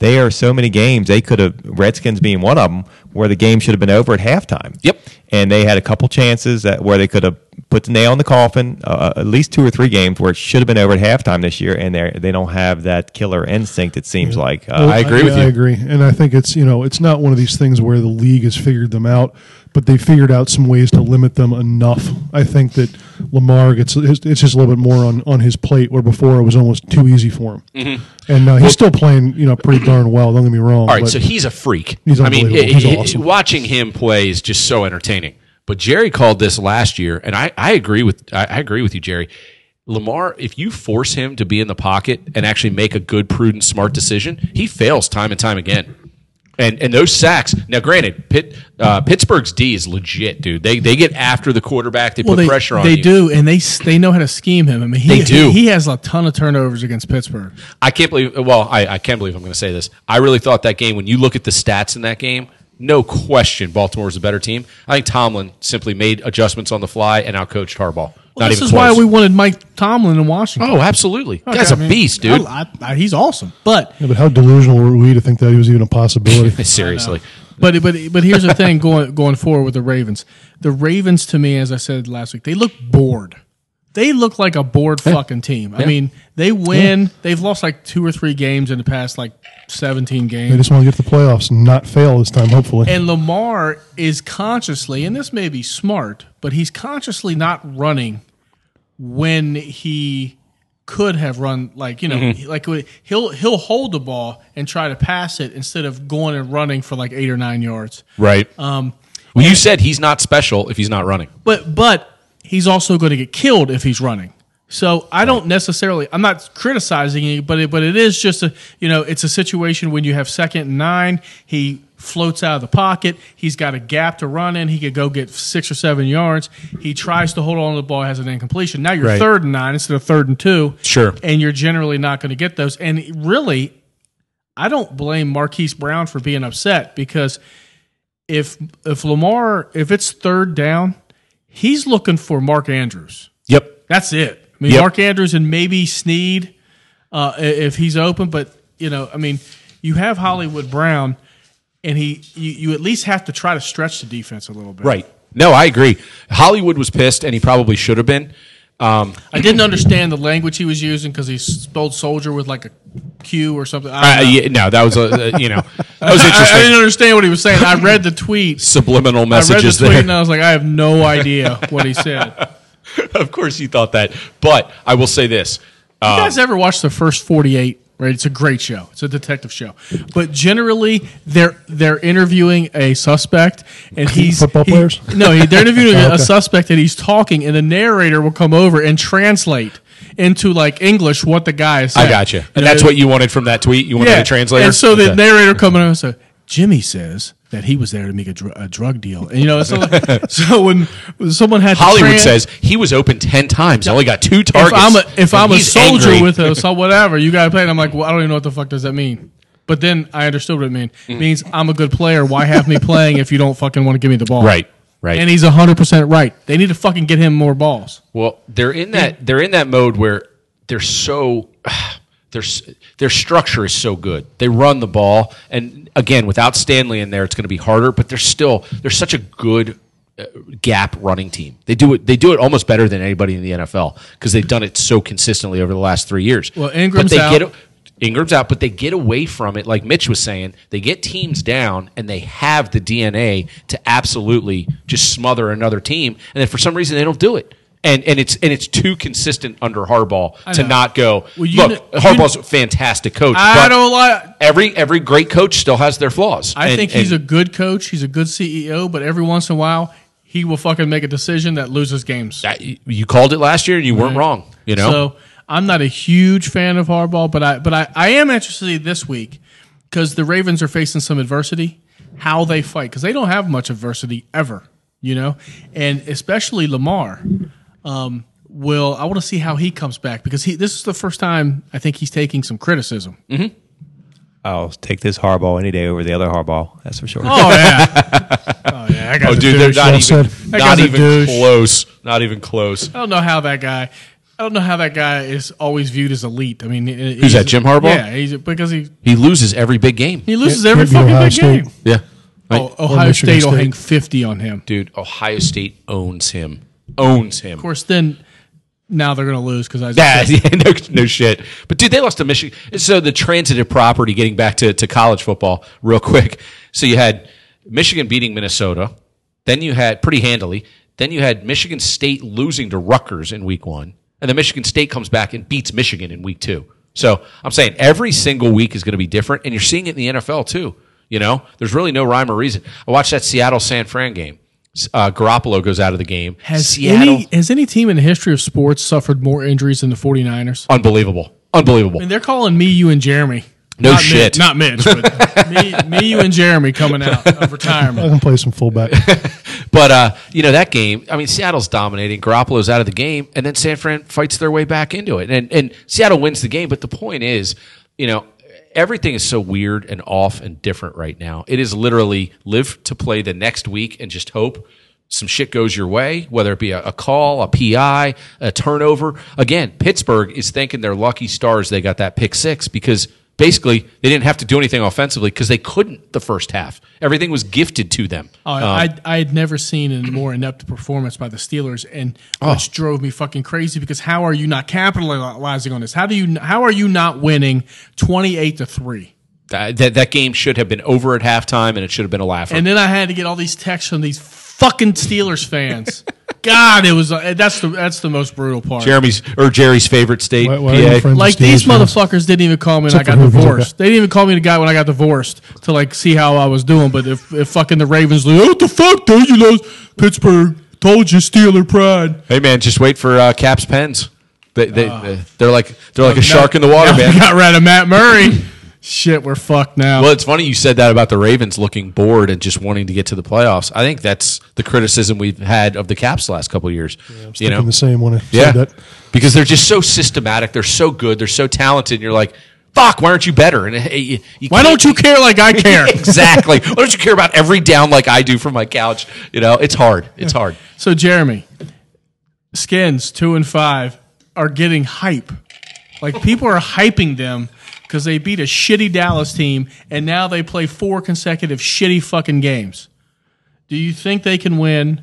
They are so many games. They could have Redskins being one of them, where the game should have been over at halftime. Yep. And they had a couple chances that where they could have put the nail in the coffin. Uh, at least two or three games where it should have been over at halftime this year, and they they don't have that killer instinct. It seems like. Uh, Well, I agree with you. I agree, and I think it's you know it's not one of these things where the league has figured them out, but they figured out some ways to limit them enough. I think that Lamar gets it's it's just a little bit more on, on his plate, where before it was almost too easy for him. Mm-hmm. And uh, he's still playing you know pretty darn well. Don't get me wrong. All right, but so he's a freak. He's I mean. He's awesome. watching him play is just so entertaining. But Jerry called this last year, and I, I agree with I, I agree with you, Jerry. Lamar, if you force him to be in the pocket and actually make a good, prudent, smart decision, he fails time and time again. And and those sacks. Now, granted, Pitt, uh, Pittsburgh's D is legit, dude. They they get after the quarterback. They put they, pressure on they you. do, and they they know how to scheme him. I mean, he, They do. He, he has a ton of turnovers against Pittsburgh. I can't believe. Well, I, I can't believe I'm going to say this. I really thought that game. When you look at the stats in that game, no question, Baltimore was a better team. I think Tomlin simply made adjustments on the fly and outcoached Harbaugh. Well, Not this even is why we wanted Mike Tomlin in Washington. Oh, absolutely. Okay, Guy's a I mean, beast, dude. I- I- he's awesome, but Yeah, but how delusional were we to think that he was even a possibility? Seriously. But but but here's the thing going going forward with the Ravens. The Ravens to me, as I said last week, they look bored. They look like a bored fucking team. I mean, they win. They've lost like two or three games in the past like 17 games. They just want to get to the playoffs and not fail this time, hopefully. And Lamar is consciously, and this may be smart, but he's consciously not running when he could have run like you know Mm-hmm. like he'll he'll hold the ball and try to pass it instead of going and running for like eight or nine yards. Right. Um, well, you said he's not special if he's not running. But but he's also going to get killed if he's running. So I don't necessarily. I'm not criticizing you, but it, but it is just a you know it's a situation when you have second and nine. He floats out of the pocket. He's got a gap to run in. He could go get six or seven yards. He tries to hold on to the ball, has an incompletion. Now you're Right. third and nine instead of third and two. Sure. and you're generally not going to get those. And really, I don't blame Marquise Brown for being upset because if if Lamar if it's third down, he's looking for Mark Andrews. Yep. That's it. I mean, Yep. Mark Andrews and maybe Snead uh, if he's open. But you know, I mean, you have Hollywood Brown, and he you, you at least have to try to stretch the defense a little bit. Right. No, I agree. Hollywood was pissed, and he probably should have been. Um, I didn't understand the language he was using because he spelled soldier with like a Q or something. I, uh, don't know. yeah, no, that was a uh, you know that was I- I, didn't understand what he was saying. I read the tweet. Subliminal I read the tweet there. and I was like, I have no idea what he said. of course, you thought that, but I will say this. You Um, guys ever watch the first forty eight? Right, it's a great show. It's a detective show, but generally they're they're interviewing a suspect, and he's Football he- players? No, he- they're interviewing Oh, a suspect, and he's talking, and the narrator will come over and translate into like English what the guy is saying. I got you, and know, that's what you wanted from that tweet. You wanted a translator, And so the Okay. narrator coming over and said, Jimmy says that he was there to make a, dr- a drug deal. And, you know, so, so when, when someone had to Hollywood says he was open ten times, only got two targets. if. I'm a, if I'm a soldier angry. with a so whatever, you got to play. And I'm like, well, I don't even know what the fuck does that mean. But then I understood what it meant. Mm. It means I'm a good player. Why have me playing if you don't fucking want to give me the ball? right, right. And he's 100% right. They need to fucking get him more balls. Well, they're in that they're in that mode where they're so their their structure is so good. They run the ball, and again, without Stanley in there, it's going to be harder. But they're still they're such a good uh, gap running team. They do it they do it almost better than anybody in the NFL because they've done it so consistently over the last three years. Well, Ingram's but they out. Get, Ingram's out, but they get away from it, like Mitch was saying. They get teams down, and they have the DNA to absolutely just smother another team. And then for some reason, they don't do it. And and it's and it's too consistent under Harbaugh to not go. Well, you Look, kn- Harbaugh's a fantastic coach. I don't like. Every every great coach still has their flaws. I And- think he's a good coach. He's a good CEO. But every once in a while, he will fucking make a decision that loses games. that- you called it last year, and you weren't wrong. You know, So I'm not a huge fan of Harbaugh, but I but I, I am interested this week because the Ravens are facing some adversity. How they fight because they don't have much adversity ever, you know, and especially Lamar. Um, will I want to see how he comes back because he this is the first time I think he's taking some criticism. Mm-hmm. I'll take this Harbaugh any day over the other Harbaugh. That's for sure. Oh yeah, oh yeah. I got oh dude, they're not Well even not even close. Not even close. I don't know how that guy. I don't know how that guy is always viewed as elite. I mean, Who's that, Jim Harbaugh? Yeah, he's because he He loses every big game. he loses every fucking Ohio big State. game. Yeah. Oh, Ohio Michigan State will hang 50 on him. Dude, Ohio State owns him. Owns him. Of course, then now they're going to lose because I Yeah, yeah, no, no shit. But dude, they lost to Michigan. So the transitive property, getting back to, to college football real quick. So you had Michigan beating Minnesota. Then you had pretty handily. Then you had Michigan State losing to Rutgers in week one. And then Michigan State comes back and beats Michigan in week two. So I'm saying every single week is going to be different. And you're seeing it in the NFL too. You know, there's really no rhyme or reason. I watched that Seattle San Fran game. Uh, Garoppolo goes out of the game. Has Seattle, any has any team in the history of sports suffered more injuries than the 49ers? unbelievable. Unbelievable. I mean, they're calling me, you, and Jeremy. No not shit. Mitch, not Mitch, but me, me, you, and Jeremy coming out of retirement. I can play some fullback. But uh, you know that game. I mean, Seattle's dominating. Garoppolo's out of the game, and then San Fran fights their way back into it, and and Seattle wins the game. But the point is, you know, everything is so weird and off and different right now. It is literally live to play the next week and just hope some shit goes your way, whether it be a, a call, a PI, a turnover. Again, Pittsburgh is thanking their lucky stars they got that pick six because basically they didn't have to do anything offensively because they couldn't the first half. Everything was gifted to them. Oh, um, I I had never seen a more inept performance by the Steelers, and Oh. which drove me fucking crazy. Because how are you not capitalizing on this? How do you how are you not winning twenty eight to three? That, that that game should have been over at halftime, and it should have been a laugh. And then I had to get all these texts from these fucking Steelers fans. God, it was uh, that's the that's the most brutal part. Jeremy's or Jerry's favorite state, Why- why are you PA. friends Like these Steelers fans? motherfuckers didn't even call me when Except I for got divorced. They didn't even call me the guy when I got divorced to like see how I was doing. But if, if fucking the Ravens, like, what the fuck, dude? You know, Pittsburgh told you Steeler pride. Hey man, just wait for uh, Caps pens. They they they're like they're like a shark in the Now water, we man. Got rid of Matt Murray. Shit, we're fucked now. Well, it's funny you said that about the Ravens looking bored and just wanting to get to the playoffs. I think that's the criticism we've had of the Caps the last couple of years. you know, the same when I yeah, that. because they're just so systematic. They're so good. They're so talented. And you're like, fuck, why aren't you better? And hey, you, you Why don't you care like I care? exactly. Why don't you care about every down like I do from my couch? You know, it's hard. It's hard. So Jeremy, Skins two and five are getting hype. Like people are hyping them because they beat a shitty Dallas team, and now they play four consecutive shitty fucking games. Do you think they can win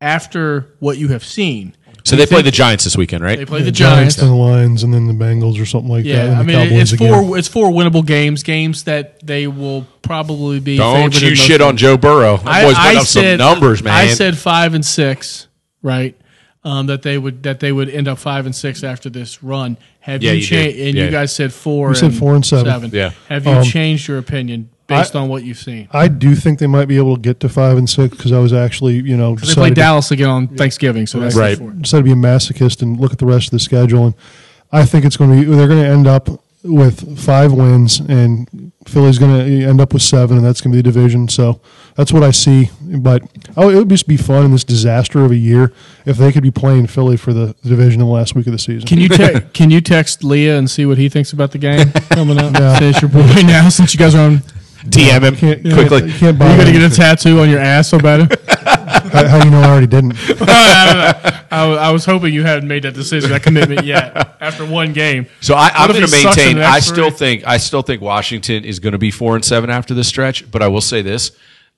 after what you have seen? So they play the Giants this weekend, right? They play the Giants, Giants. then the Lions, and then the Bengals or something like that. Yeah, I mean Cowboys it's again. four. It's four winnable games. Games that they will probably be. Don't you shit of on Joe Burrow. That I, boy's put I up said some numbers, man. I said five and six, right? Um, that they would that they would end up five and six after this run. Have Yeah, you you changed? did. And Yeah. you guys said four. We said four and seven. Yeah. Have you Um, changed your opinion based on what you've seen? I do think they might be able to get to five and six because I was actually, you know, They play decided to- Dallas again on Thanksgiving, so that's Right. four. decided to be a masochist and look at the rest of the schedule. And I think it's going to be they're going to end up with five wins, and Philly's going to end up with seven, and that's going to be the division. So that's what I see. But oh, it would just be fun in this disaster of a year if they could be playing Philly for the division in the last week of the season. Can you te- can you text Leah and see what he thinks about the game coming up? Yeah. Since your boy now, since you guys are on, DM him Can't- quickly. You can't are you gonna get a tattoo on your ass so bad? how, how you know I already didn't? I, was- I was hoping you hadn't made that decision, that commitment yet after one game. So I, I'm going to he sucks in maintain. I still three? think. I still think Washington is going to be four and seven after this stretch. But I will say this: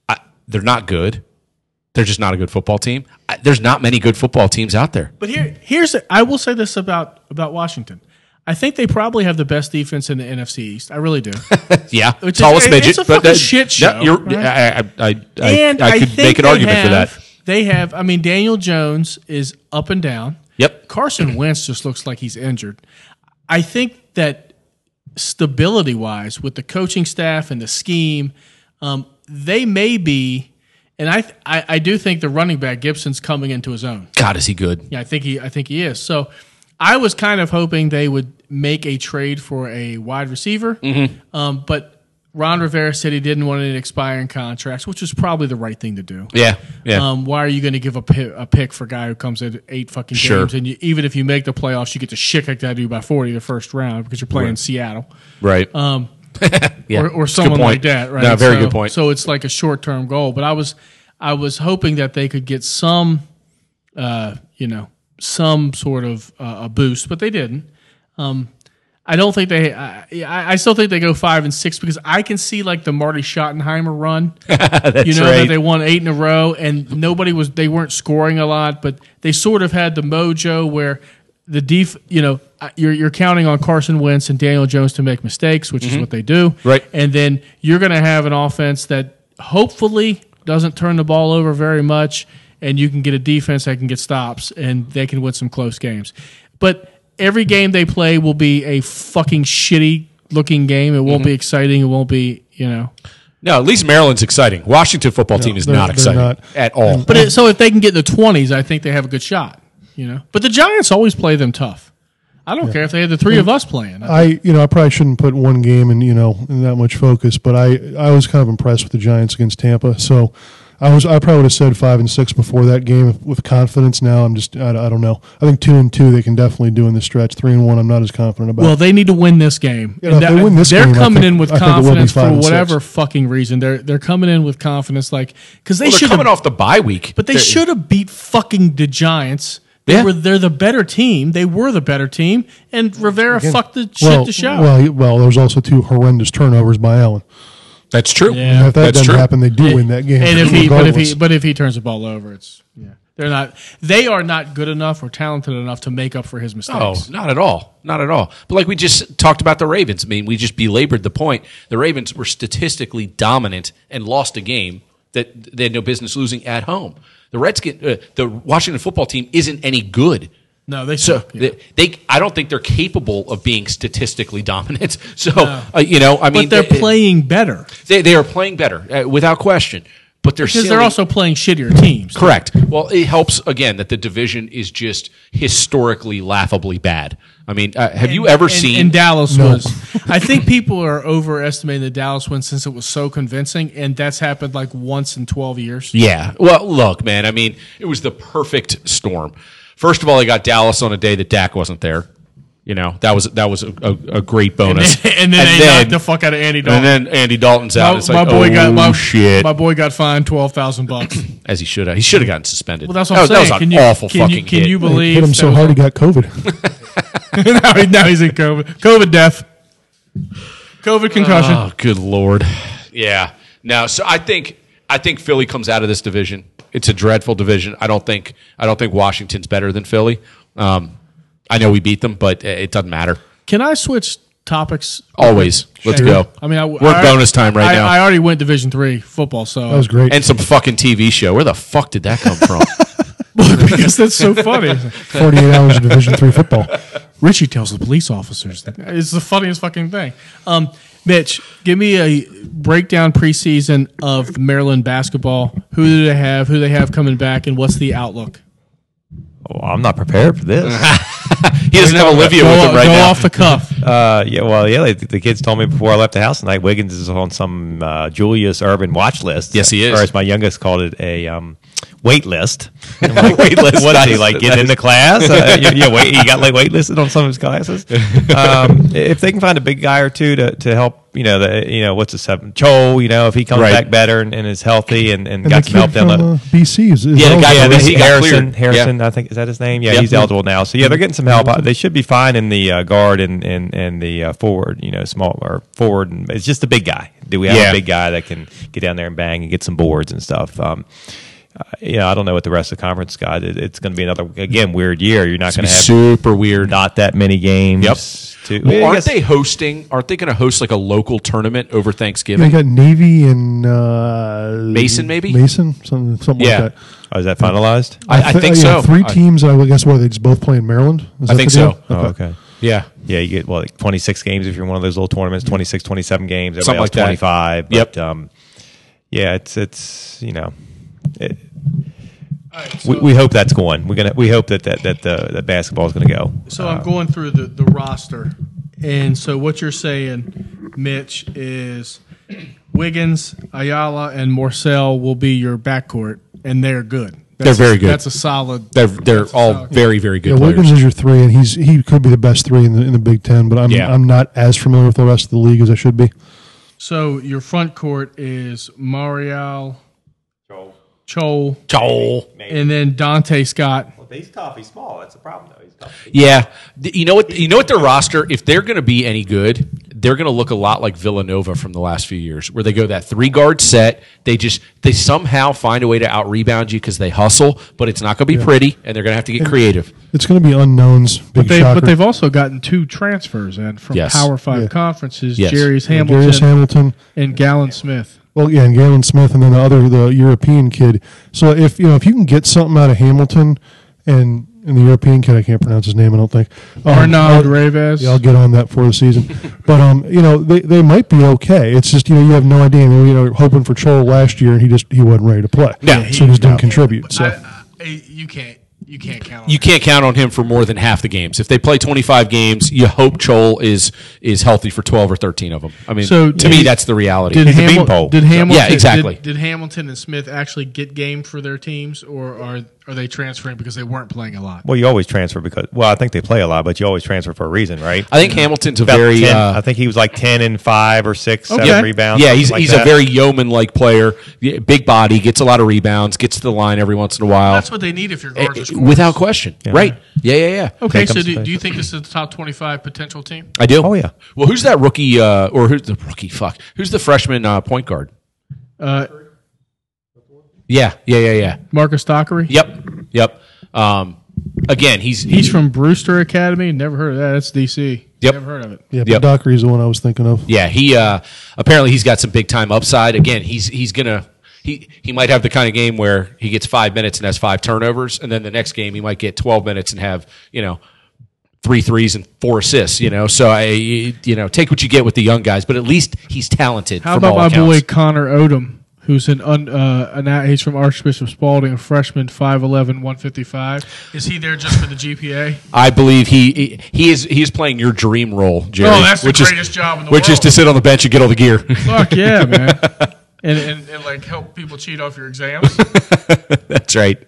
I, they're not good. They're just not a good football team. I, there's not many good football teams out there. But here, here's I will say this about about Washington. I think they probably have the best defense in the NFC East. I really do. Yeah, Which is- tallest it's midget, a but fucking that- shit show, you're- right? I, I, I, I, and I could think make an argument for that. They have. I mean, Daniel Jones is up and down. Yep. Carson Wentz just looks like he's injured. I think that stability wise, with the coaching staff and the scheme, um, they may be. And I, I, I do think the running back Gibson's coming into his own. God, is he good? Yeah, I think he I think he is. So I was kind of hoping they would make a trade for a wide receiver. Mm-hmm. Um, but Ron Rivera said he didn't want any expiring contracts, which was probably the right thing to do. Yeah, yeah. Um, why are you going to give a pick, a pick for a guy who comes in eight fucking Sure. games, and you, even if you make the playoffs, you get to shit kicked out of you by forty the first round because you're playing Right. Seattle right. Um, yeah, or, or It's a good someone like that, right? No, very So- good point. So it's like a short term goal. But I was I was hoping that they could get some, uh, you know, some sort of uh, a boost, but they didn't. Um, I don't think they. I, I still think they go five and six because I can see like the Marty Schottenheimer run. You know right. that they won eight in a row, and nobody was. They weren't scoring a lot, but they sort of had the mojo where the def. You know, you're you're counting on Carson Wentz and Daniel Jones to make mistakes, which is what they do. Mm-hmm. Right. and then you're going to have an offense that hopefully doesn't turn the ball over very much, and you can get a defense that can get stops, and they can win some close games. But every game they play will be a fucking shitty looking game. It won't Mm-hmm. be exciting. It won't be you know. no, at least Maryland's exciting. Washington football team is not exciting not. at all. But it, so if they can get in the twenties, I think they have a good shot. You know, but the Giants always play them tough. I don't care if they had the three of us playing. I you know I probably shouldn't put one game in you know in that much focus, but I I was kind of impressed with the Giants against Tampa. So I was I probably would have said five and six before that game with confidence. Now I'm just I, I don't know. I think two and two they can definitely do in the stretch. Three and one I'm not as confident about. Well, they need to win this game. Yeah, if they win this they're game, coming think- in with I think it will be confidence for and six. whatever fucking reason. They're they're coming in with confidence, like because they Well, should coming have, off the bye week, but they should have beat fucking the Giants. They Yeah. were they're the better team. They were the better team, and Rivera fucked the shit well, to show. well, well, there was also two horrendous turnovers by Allen. That's true. Yeah. If that That's doesn't true. happen, they do win that game. and if he, but if he, but if he turns the ball over, it's yeah. They're not. They are not good enough or talented enough to make up for his mistakes. Oh, not at all. Not at all. But like we just talked about the Ravens. I mean, we just belabored the point. The Ravens were statistically dominant and lost a game that they had no business losing at home. The Redskins, uh, the Washington football team isn't any good. No, they So yeah. they, they, I don't think they're capable of being statistically dominant. So uh, you know, I mean, but they're they, playing better They, they are playing better uh, without question. But they're because they're also playing shittier teams. Correct. Well, it helps again that the division is just historically laughably bad. I mean, uh, have you ever and, seen? And Dallas No. was. I think people are overestimating the Dallas win since it was so convincing, and that's happened like once in twelve years. yeah. Well, look, man. I mean, it was the perfect storm. First of all, they got Dallas on a day that Dak wasn't there. You know that was that was a, a, a great bonus. and then they knocked the fuck out of Andy Dalton. and then Andy Dalton's out. my, it's like, my boy oh got my, shit, My boy got fined twelve thousand bucks. as he should have. He should have gotten suspended. Well, that's what that I'm was, saying. That was can an you, awful can fucking you, can hit. you They believe hit him so hard he got COVID. now, he- now he's in COVID. COVID death. COVID concussion. Oh, good lord. Yeah. No, so I think I think Philly comes out of this division. It's a dreadful division. I don't think I don't think Washington's better than Philly. Um, I know we beat them, but it doesn't matter. Can I switch topics? Always. Let's go. I mean, I, we're I- bonus time right I, now. I already went Division three football, so That was great. and some fucking TV show. Where the fuck did that come from? because that's so funny. 48 hours of Division three football. Richie tells the police officers. That it's the funniest fucking thing. Um, Mitch, give me a breakdown preseason of Maryland basketball. Who do they have? Who they have coming back, and what's the outlook? Oh, I'm not prepared for this. he doesn't have Olivia Go, with him right go now. off the cuff. Uh, yeah, well, yeah. The, the kids told me before I left the house tonight. Wiggins is on some uh, Julius Erving watch list. Yes, he is. Or as my youngest called it, a um, wait list. I'm like, wait list. What is he Nice. like getting into class? Uh, yeah, yeah, wait, he got like waitlisted on some of his classes. Um, if they can find a big guy or two to, to help, you know, the you know what's the seven Chol, you know, if he comes Right. back better and, and is healthy and, and, And got the some help kid down from the uh, BC is, is Yeah, the guy. Yeah, yeah, he he Harrison. Harrison, Yeah. I think is that his name. Yeah, Yep. he's eligible now. So yeah, they're getting some help. Uh, They should be fine in the uh, guard and, and, and the uh, forward. You know, small or forward. And it's just a big guy. Do we have Yeah. a big guy that can get down there and bang and get some boards and stuff? Um, uh, you know, I don't know what the rest of the conference got. It, it's going to be another again weird year. You're not going to have Super weird. not that many games. Yep. To, Well, aren't guess- they hosting? Aren't they going to host like a local tournament over Thanksgiving? They got Navy and uh, Mason, maybe? Mason, something, something Yeah. like that. Oh, is that finalized? I, I thi- think yeah, so. Three teams. I guess where they just both play in Maryland. Is I that think the deal? so. Oh, okay. Yeah. Yeah, you get well, like 26 games if you're one of those little tournaments, 26, 27 games, everybody Something else like that. 25. But, Yep. Um, yeah, it's it's you know, it, we, we hope that's going. We're gonna we hope that that that the that basketball is gonna go. So uh, I'm going through the, the roster. And so what you're saying, Mitch, is Wiggins, Ayala, and Morsell will be your backcourt, and they're good. That's They're a- very good. That's a solid. They're they're all solid- very very good Yeah, players. Wiggins is your three, and he's he could be the best three in the in the Big Ten. But I'm Yeah. I'm not as familiar with the rest of the league as I should be. So your front court is Marial, Chol, Joel. and then Donta Scott. Well, he's tough. He's small. That's the problem, though. He's tough. Yeah, Th- you know what? You know what? Their roster, if they're going to be any good, they're going to look a lot like Villanova from the last few years, where they go that three guard set. They just they somehow find a way to out rebound you because they hustle, but it's not going to be pretty, and they're going to have to get creative. It's going to be unknowns. Big But, they, shocker. but they've also gotten two transfers in from Yes. Power Five Yeah. conferences: Yes. Jairus Hamilton Darius Hamilton. and Galin Smith. Well, yeah, and Galin Smith, and then the other, the European kid. So if you know if you can get something out of Hamilton, and and the European kid, I can't pronounce his name. I don't think Um, Arnaud I'll- Reves. Yeah, I'll get on that for the season. but um, you know, they, they might be okay. It's just you know you have no idea. You know, you know, hoping for Chol last year, and he just he wasn't ready to play. Yeah, so he just didn't contribute. So I- I- you can't You can't count. on you it. can't count on him for more than half the games. If they play 25 games, you hope Chol is is healthy for 12 or 13 of them. I mean, So to me, did- that's the reality. Did, He's a Hamil- beanpole. did Hamilton? Yeah, exactly. Did, did Hamilton and Smith actually get game for their teams, or are are they transferring because they weren't playing a lot? Well, you always transfer because well, I think they play a lot, but you always transfer for a reason, right? I think Hamilton's a very 10 uh, I think he was like ten and five or six, Okay. seven rebounds. yeah, he's like he's that. a very yeoman like player. Big body, gets a lot of rebounds, gets to the line every once in a while. That's what they need if your guards are Eh, scorers. without question. Right? Yeah, yeah, yeah. Okay, Take so do, do you think this is the top twenty-five potential team? I do. Oh, yeah. Well, who's that rookie uh, or who's the rookie? Fuck. Who's the freshman uh, point guard? Uh, Yeah, yeah, yeah, yeah. Marcus Dockery. Yep, yep. Um, again, he's He's from Brewster Academy. Never heard of that. That's DC. Yep. Never heard of it. Yeah, but Yep. Dockery's the one I was thinking of. Yeah, he uh, apparently he's got some big time upside. Again, he's he's gonna he he might have the kind of game where he gets five minutes and has five turnovers, and then the next game he might get twelve minutes and have you know three threes and four assists. You know, so I you know take what you get with the young guys, but at least he's talented. How from about all my accounts. boy Connor Odom, who's an un, uh, an he's from Archbishop Spalding, a freshman, 5'11", 155. Is he there just for the GPA? I believe he, he he is he is playing your dream role, Jerry. Oh, that's the which greatest is, job in the world. which is to sit on the bench and get all the gear. Fuck yeah, man. And, and, and like help people cheat off your exams. that's right.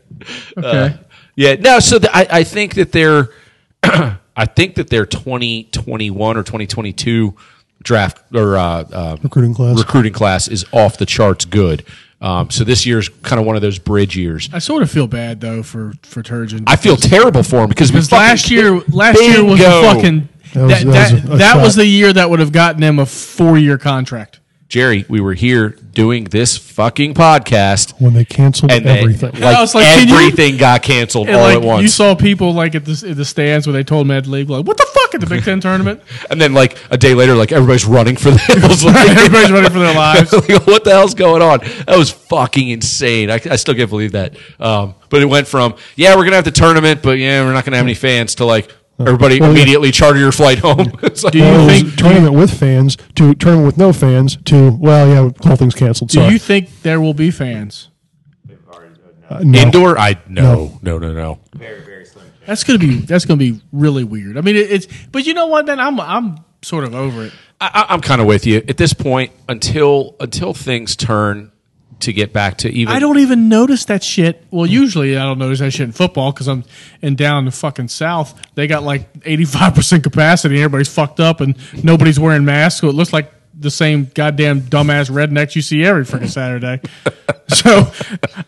Okay. Yeah, no. So the, I, I think that they're, I think that their twenty twenty one or twenty twenty two draft or uh, uh, Recruiting class. recruiting class is off the charts good. Um, so this year's kind of one of those bridge years. I sort of feel bad though for for Turgeon. I feel terrible for him because because last year, kicked last year was the bingo. fucking That was- that that that, was a- a that was the year that would have gotten him a four year contract. Jerry. We were here doing this fucking podcast, when they canceled and then, everything. like, I was like, can you- everything got canceled all like at once. you saw people like at the in the stands where they told Mad League like, "What the fuck at the Big Ten tournament?" and then like a day later, like everybody's running for the hills. Like, Everybody's running for their lives. like, what the hell's going on? That was fucking insane. I, I still can't believe that. Um, but it went from yeah, we're gonna have the tournament, but yeah, we're not gonna have any fans to like everybody Well, yeah. immediately charter your flight home. It's like, Do you Well, it was think- tournament with fans to tournament with no fans to well, yeah, the whole thing's canceled. Do Sorry. you think there will be fans? Uh, no. indoor? I no, no, no, no. Very, very slim. That's gonna be that's gonna be really weird. I mean, it, it's but you know what? Then I'm I'm sort of over it. I, I- I'm kind of with you at this point until until things turn to get back to even. I don't even notice that shit. Well, usually I don't notice that shit in football because I'm in down in the fucking south. They got like 85 percent capacity. and Everybody's fucked up and nobody's wearing masks, so it looks like the same goddamn dumbass rednecks you see every freaking Saturday. so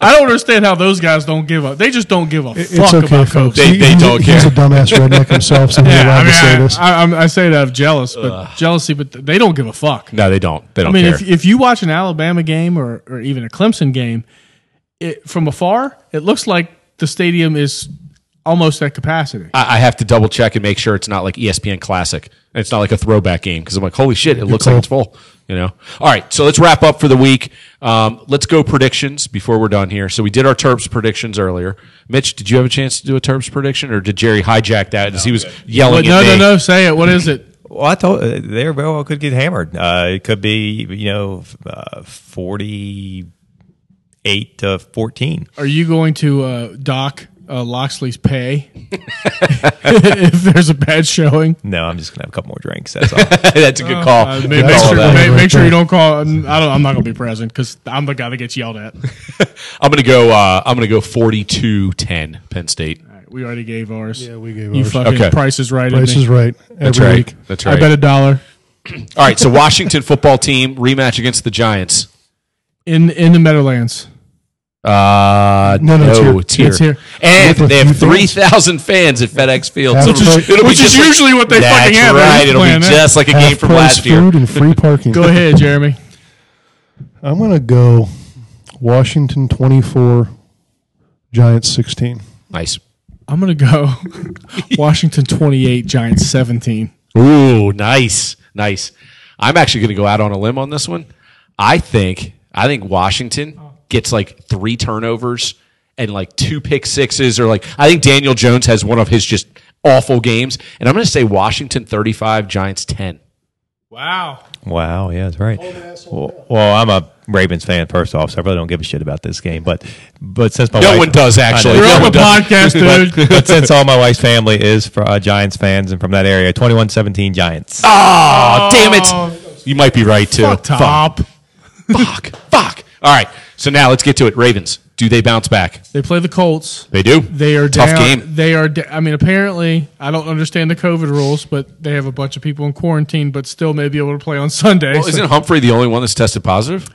I don't understand how those guys don't give a. They just don't give a It's fuck okay, about folks. COVID. They- He- they he's, don't a, he's a dumbass redneck himself, so he's yeah, allowed I mean, to say I, this. I, I'm- I say that of jealous, but jealousy, but they don't give a fuck. No, they don't. They don't I mean, care. if, if you watch an Alabama game or, or even a Clemson game, it, from afar, it looks like the stadium is almost at capacity. I, I have to double check and make sure it's not like ESPN Classic. It's not like a throwback game because I'm like, holy shit, it looks like it's full. You know. All right, so let's wrap up for the week. Um, let's go predictions before we're done here. So we did our Terps predictions earlier. Mitch, did you have a chance to do a Terps prediction, or did Jerry hijack that as he was yelling But at no, no, me? no. Say it. What is it? Well, I told uh, they very well could get hammered. Uh, it could be you know uh, forty eight to fourteen. Are you going to uh, dock uh, Locksley's pay if there's a bad showing? No, I'm just gonna have a couple more drinks. That's all. That's a good call. Uh, Good make, make call sure, make, make sure you don't call. I don't. I'm not going to be present because I'm the guy that gets yelled at. I'm gonna go. Uh, I'm gonna go 42-10 Penn State. All right, we already gave ours. Yeah, we gave You ours. fucking Okay. Price is right. Price isn't is he? right every That's right. week. That's right. I bet a dollar All right, so Washington football team rematch against the Giants. in in the Meadowlands. Uh, No, no, it's here. it's here. It's here. And With they have few three fans. at FedEx Field. Half So Which is- it'll be which is just like- usually what they fucking have. They're right. It'll be that. just like a game from price last year. food and free parking. Go ahead, Jeremy. I'm going to go Washington 24, Giants 16. Nice. I'm gonna go Washington 28, Giants 17. Ooh, nice, nice. I'm actually going to go out on a limb on this one. I think I think Washington gets like three turnovers and like two pick sixes, or like I think Daniel Jones has one of his just awful games, and I'm going to say Washington 35, Giants 10. Wow. Wow, yeah, that's right. Well, well, I'm a Ravens fan first off, so I really don't give a shit about this game. But but since my No wife, one does, I know. actually. We're No on one the podcast, dude. but, but since all my wife's family is for uh, Giants fans and from that area, 21-17 Giants. Oh, damn it! You might be right too. Fuck top. Fuck. Fuck. All right. So now let's get to it. Ravens. Do they bounce back? They play the Colts. They do. They are tough down, game. They are. Da- I mean, apparently, I don't understand the COVID rules, but they have a bunch of people in quarantine, but still may be able to play on Sunday. Well, So- isn't Humphrey the only one that's tested positive?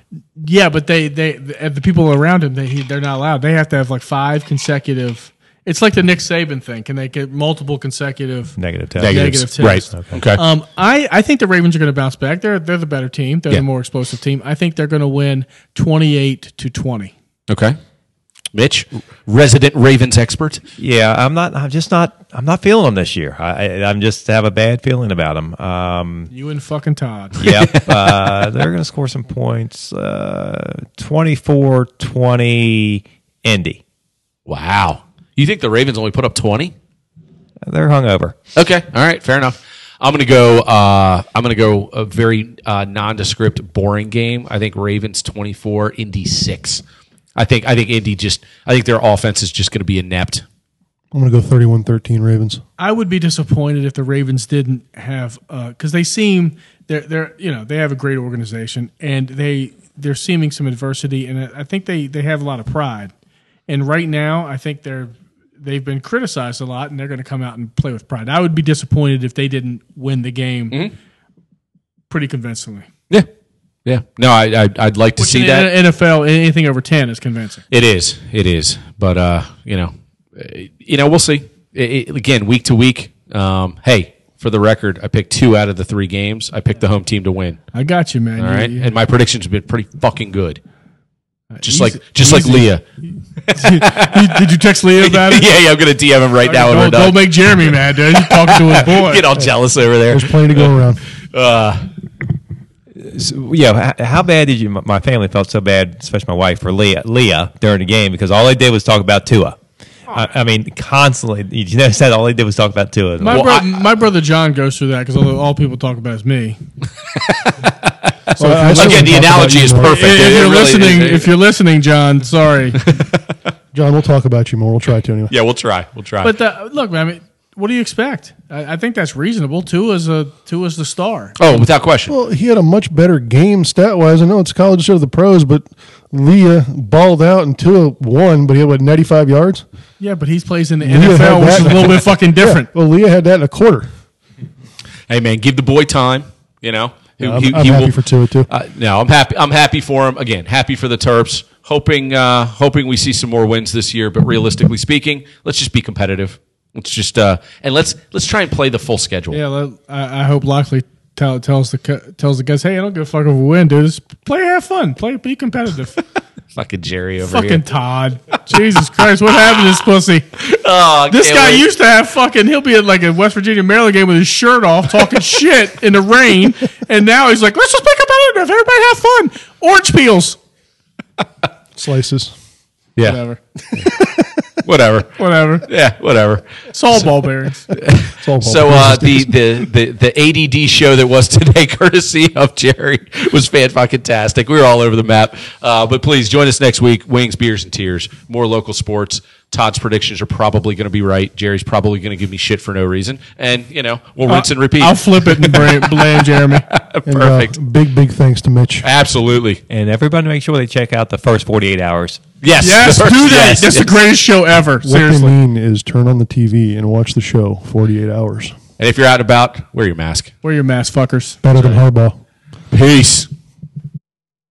yeah, but they they the, the people around him they they're not allowed. They have to have like five consecutive. It's like the Nick Saban thing. Can they get multiple consecutive? Negative tests? Negative Negatives. Right. tests. Okay. Um, I, I think the Ravens are going to bounce back. They're they're the better team. They're Yeah. the more explosive team. I think they're going to win twenty eight to twenty. okay. Mitch, resident Ravens expert. Yeah, I'm not. I'm just not. I'm not feeling them this year. I, I, I'm just have a bad feeling about them. Um, You and fucking Todd. yep, uh, they're going to score some points. Uh, 24-20 Indy. Wow. You think the Ravens only put up twenty? They're hungover. Okay. All right. Fair enough. I'm gonna go. Uh, I'm gonna go a very uh, nondescript, boring game. I think Ravens 24, Indy six. I think. I think Indy just. I think their offense is just gonna be inept. I'm going to go 31-13 Ravens. I would be disappointed if the Ravens didn't have because they seem they're they're you know they have a great organization and they they're seeming some adversity and I think they they have a lot of pride and right now I think they're they've been criticized a lot and they're going to come out and play with pride. I would be disappointed if they didn't win the game pretty convincingly. Yeah. Yeah. No, I, I I'd like to Which see in that. NFL anything over ten is convincing. It is. It is. But uh, you know, eh, you know, we'll see. It, it- again, week to week. Um, hey, for the record, I picked two out of the three games. I picked the home team to win. I got you, man. All right, and my predictions have been pretty fucking good. Just easy- like just like easy. Leah. did you text Leah about it? yeah, yeah. I'm gonna DM him right now. when we're don't, done. don't make Jeremy mad, dude. He's talking to his boy. Get all jealous over there. There's plenty to go around. Uh, so, yeah, how bad did you? my- My family felt so bad, especially my wife for Leah, Leah during the game because all they did was talk about Tua. I, I mean, constantly. You never said all they did was talk about Tua. My, Well, bro- I- my brother John goes through that because all, all people talk about is me. So I Again, the analogy is more. perfect. If, It you're really listening, is. if you're listening, John, sorry. John, we'll talk about you more. We'll try to anyway. yeah, we'll try. We'll try. but the, look, man, I mean, what do you expect? I, I think that's reasonable. Two is a two is the star. oh, without question. Well, he had a much better game stat wise. I know it's college instead of the pros, but Leah balled out and Tua won, but he had what, 95 yards? Yeah, but he's plays in the Leah NFL, which is a little bit fucking different. Well, Leah had that in a quarter. Hey, man, give the boy time. You know, He- I'm, he- I'm he happy will- for Tua, too. Uh, no, I'm happy. I'm happy for him. Again, happy for the Terps. Hoping, uh, hoping we see some more wins this year. But realistically speaking, let's just be competitive. Let's just uh, and let's let's try and play the full schedule. Yeah, I, I hope Locksley tell, tells the tells the guys, hey, I don't give a fuck if we win, dude. Just play, have fun, play, be competitive. Fucking Jerry over here. fucking here. Todd, Jesus Christ, what happened to this pussy? Oh, This guy wait. used to have fucking. He'll be at like a West Virginia Maryland game with his shirt off, talking shit in the rain, and now he's like, "Let's just be competitive. Everybody have fun. Orange peels, Slices. yeah, whatever, whatever. whatever. Yeah, whatever. Salt ball bearings. It's all So uh, the, the the the ADD show that was today, courtesy of Jerry, was fan fucking tastic. We were all over the map. Uh, but please join us next week. Wings, beers, and tears. More local sports. Todd's predictions are probably going to be right. Jerry's probably going to give me shit for no reason, and you know we'll rinse and repeat. I'll flip it and blame, blame Jeremy. And, uh, Perfect. big, big thanks to Mitch. Absolutely. and everybody make sure they check out the first 48 hours. Yes. Yes, do that. Yes, That's yes. the greatest show ever. What Seriously. they mean is turn on the TV and watch the show 48 hours. And if you're out and about, wear your mask. Wear your mask, fuckers. Better than Harbaugh. Peace.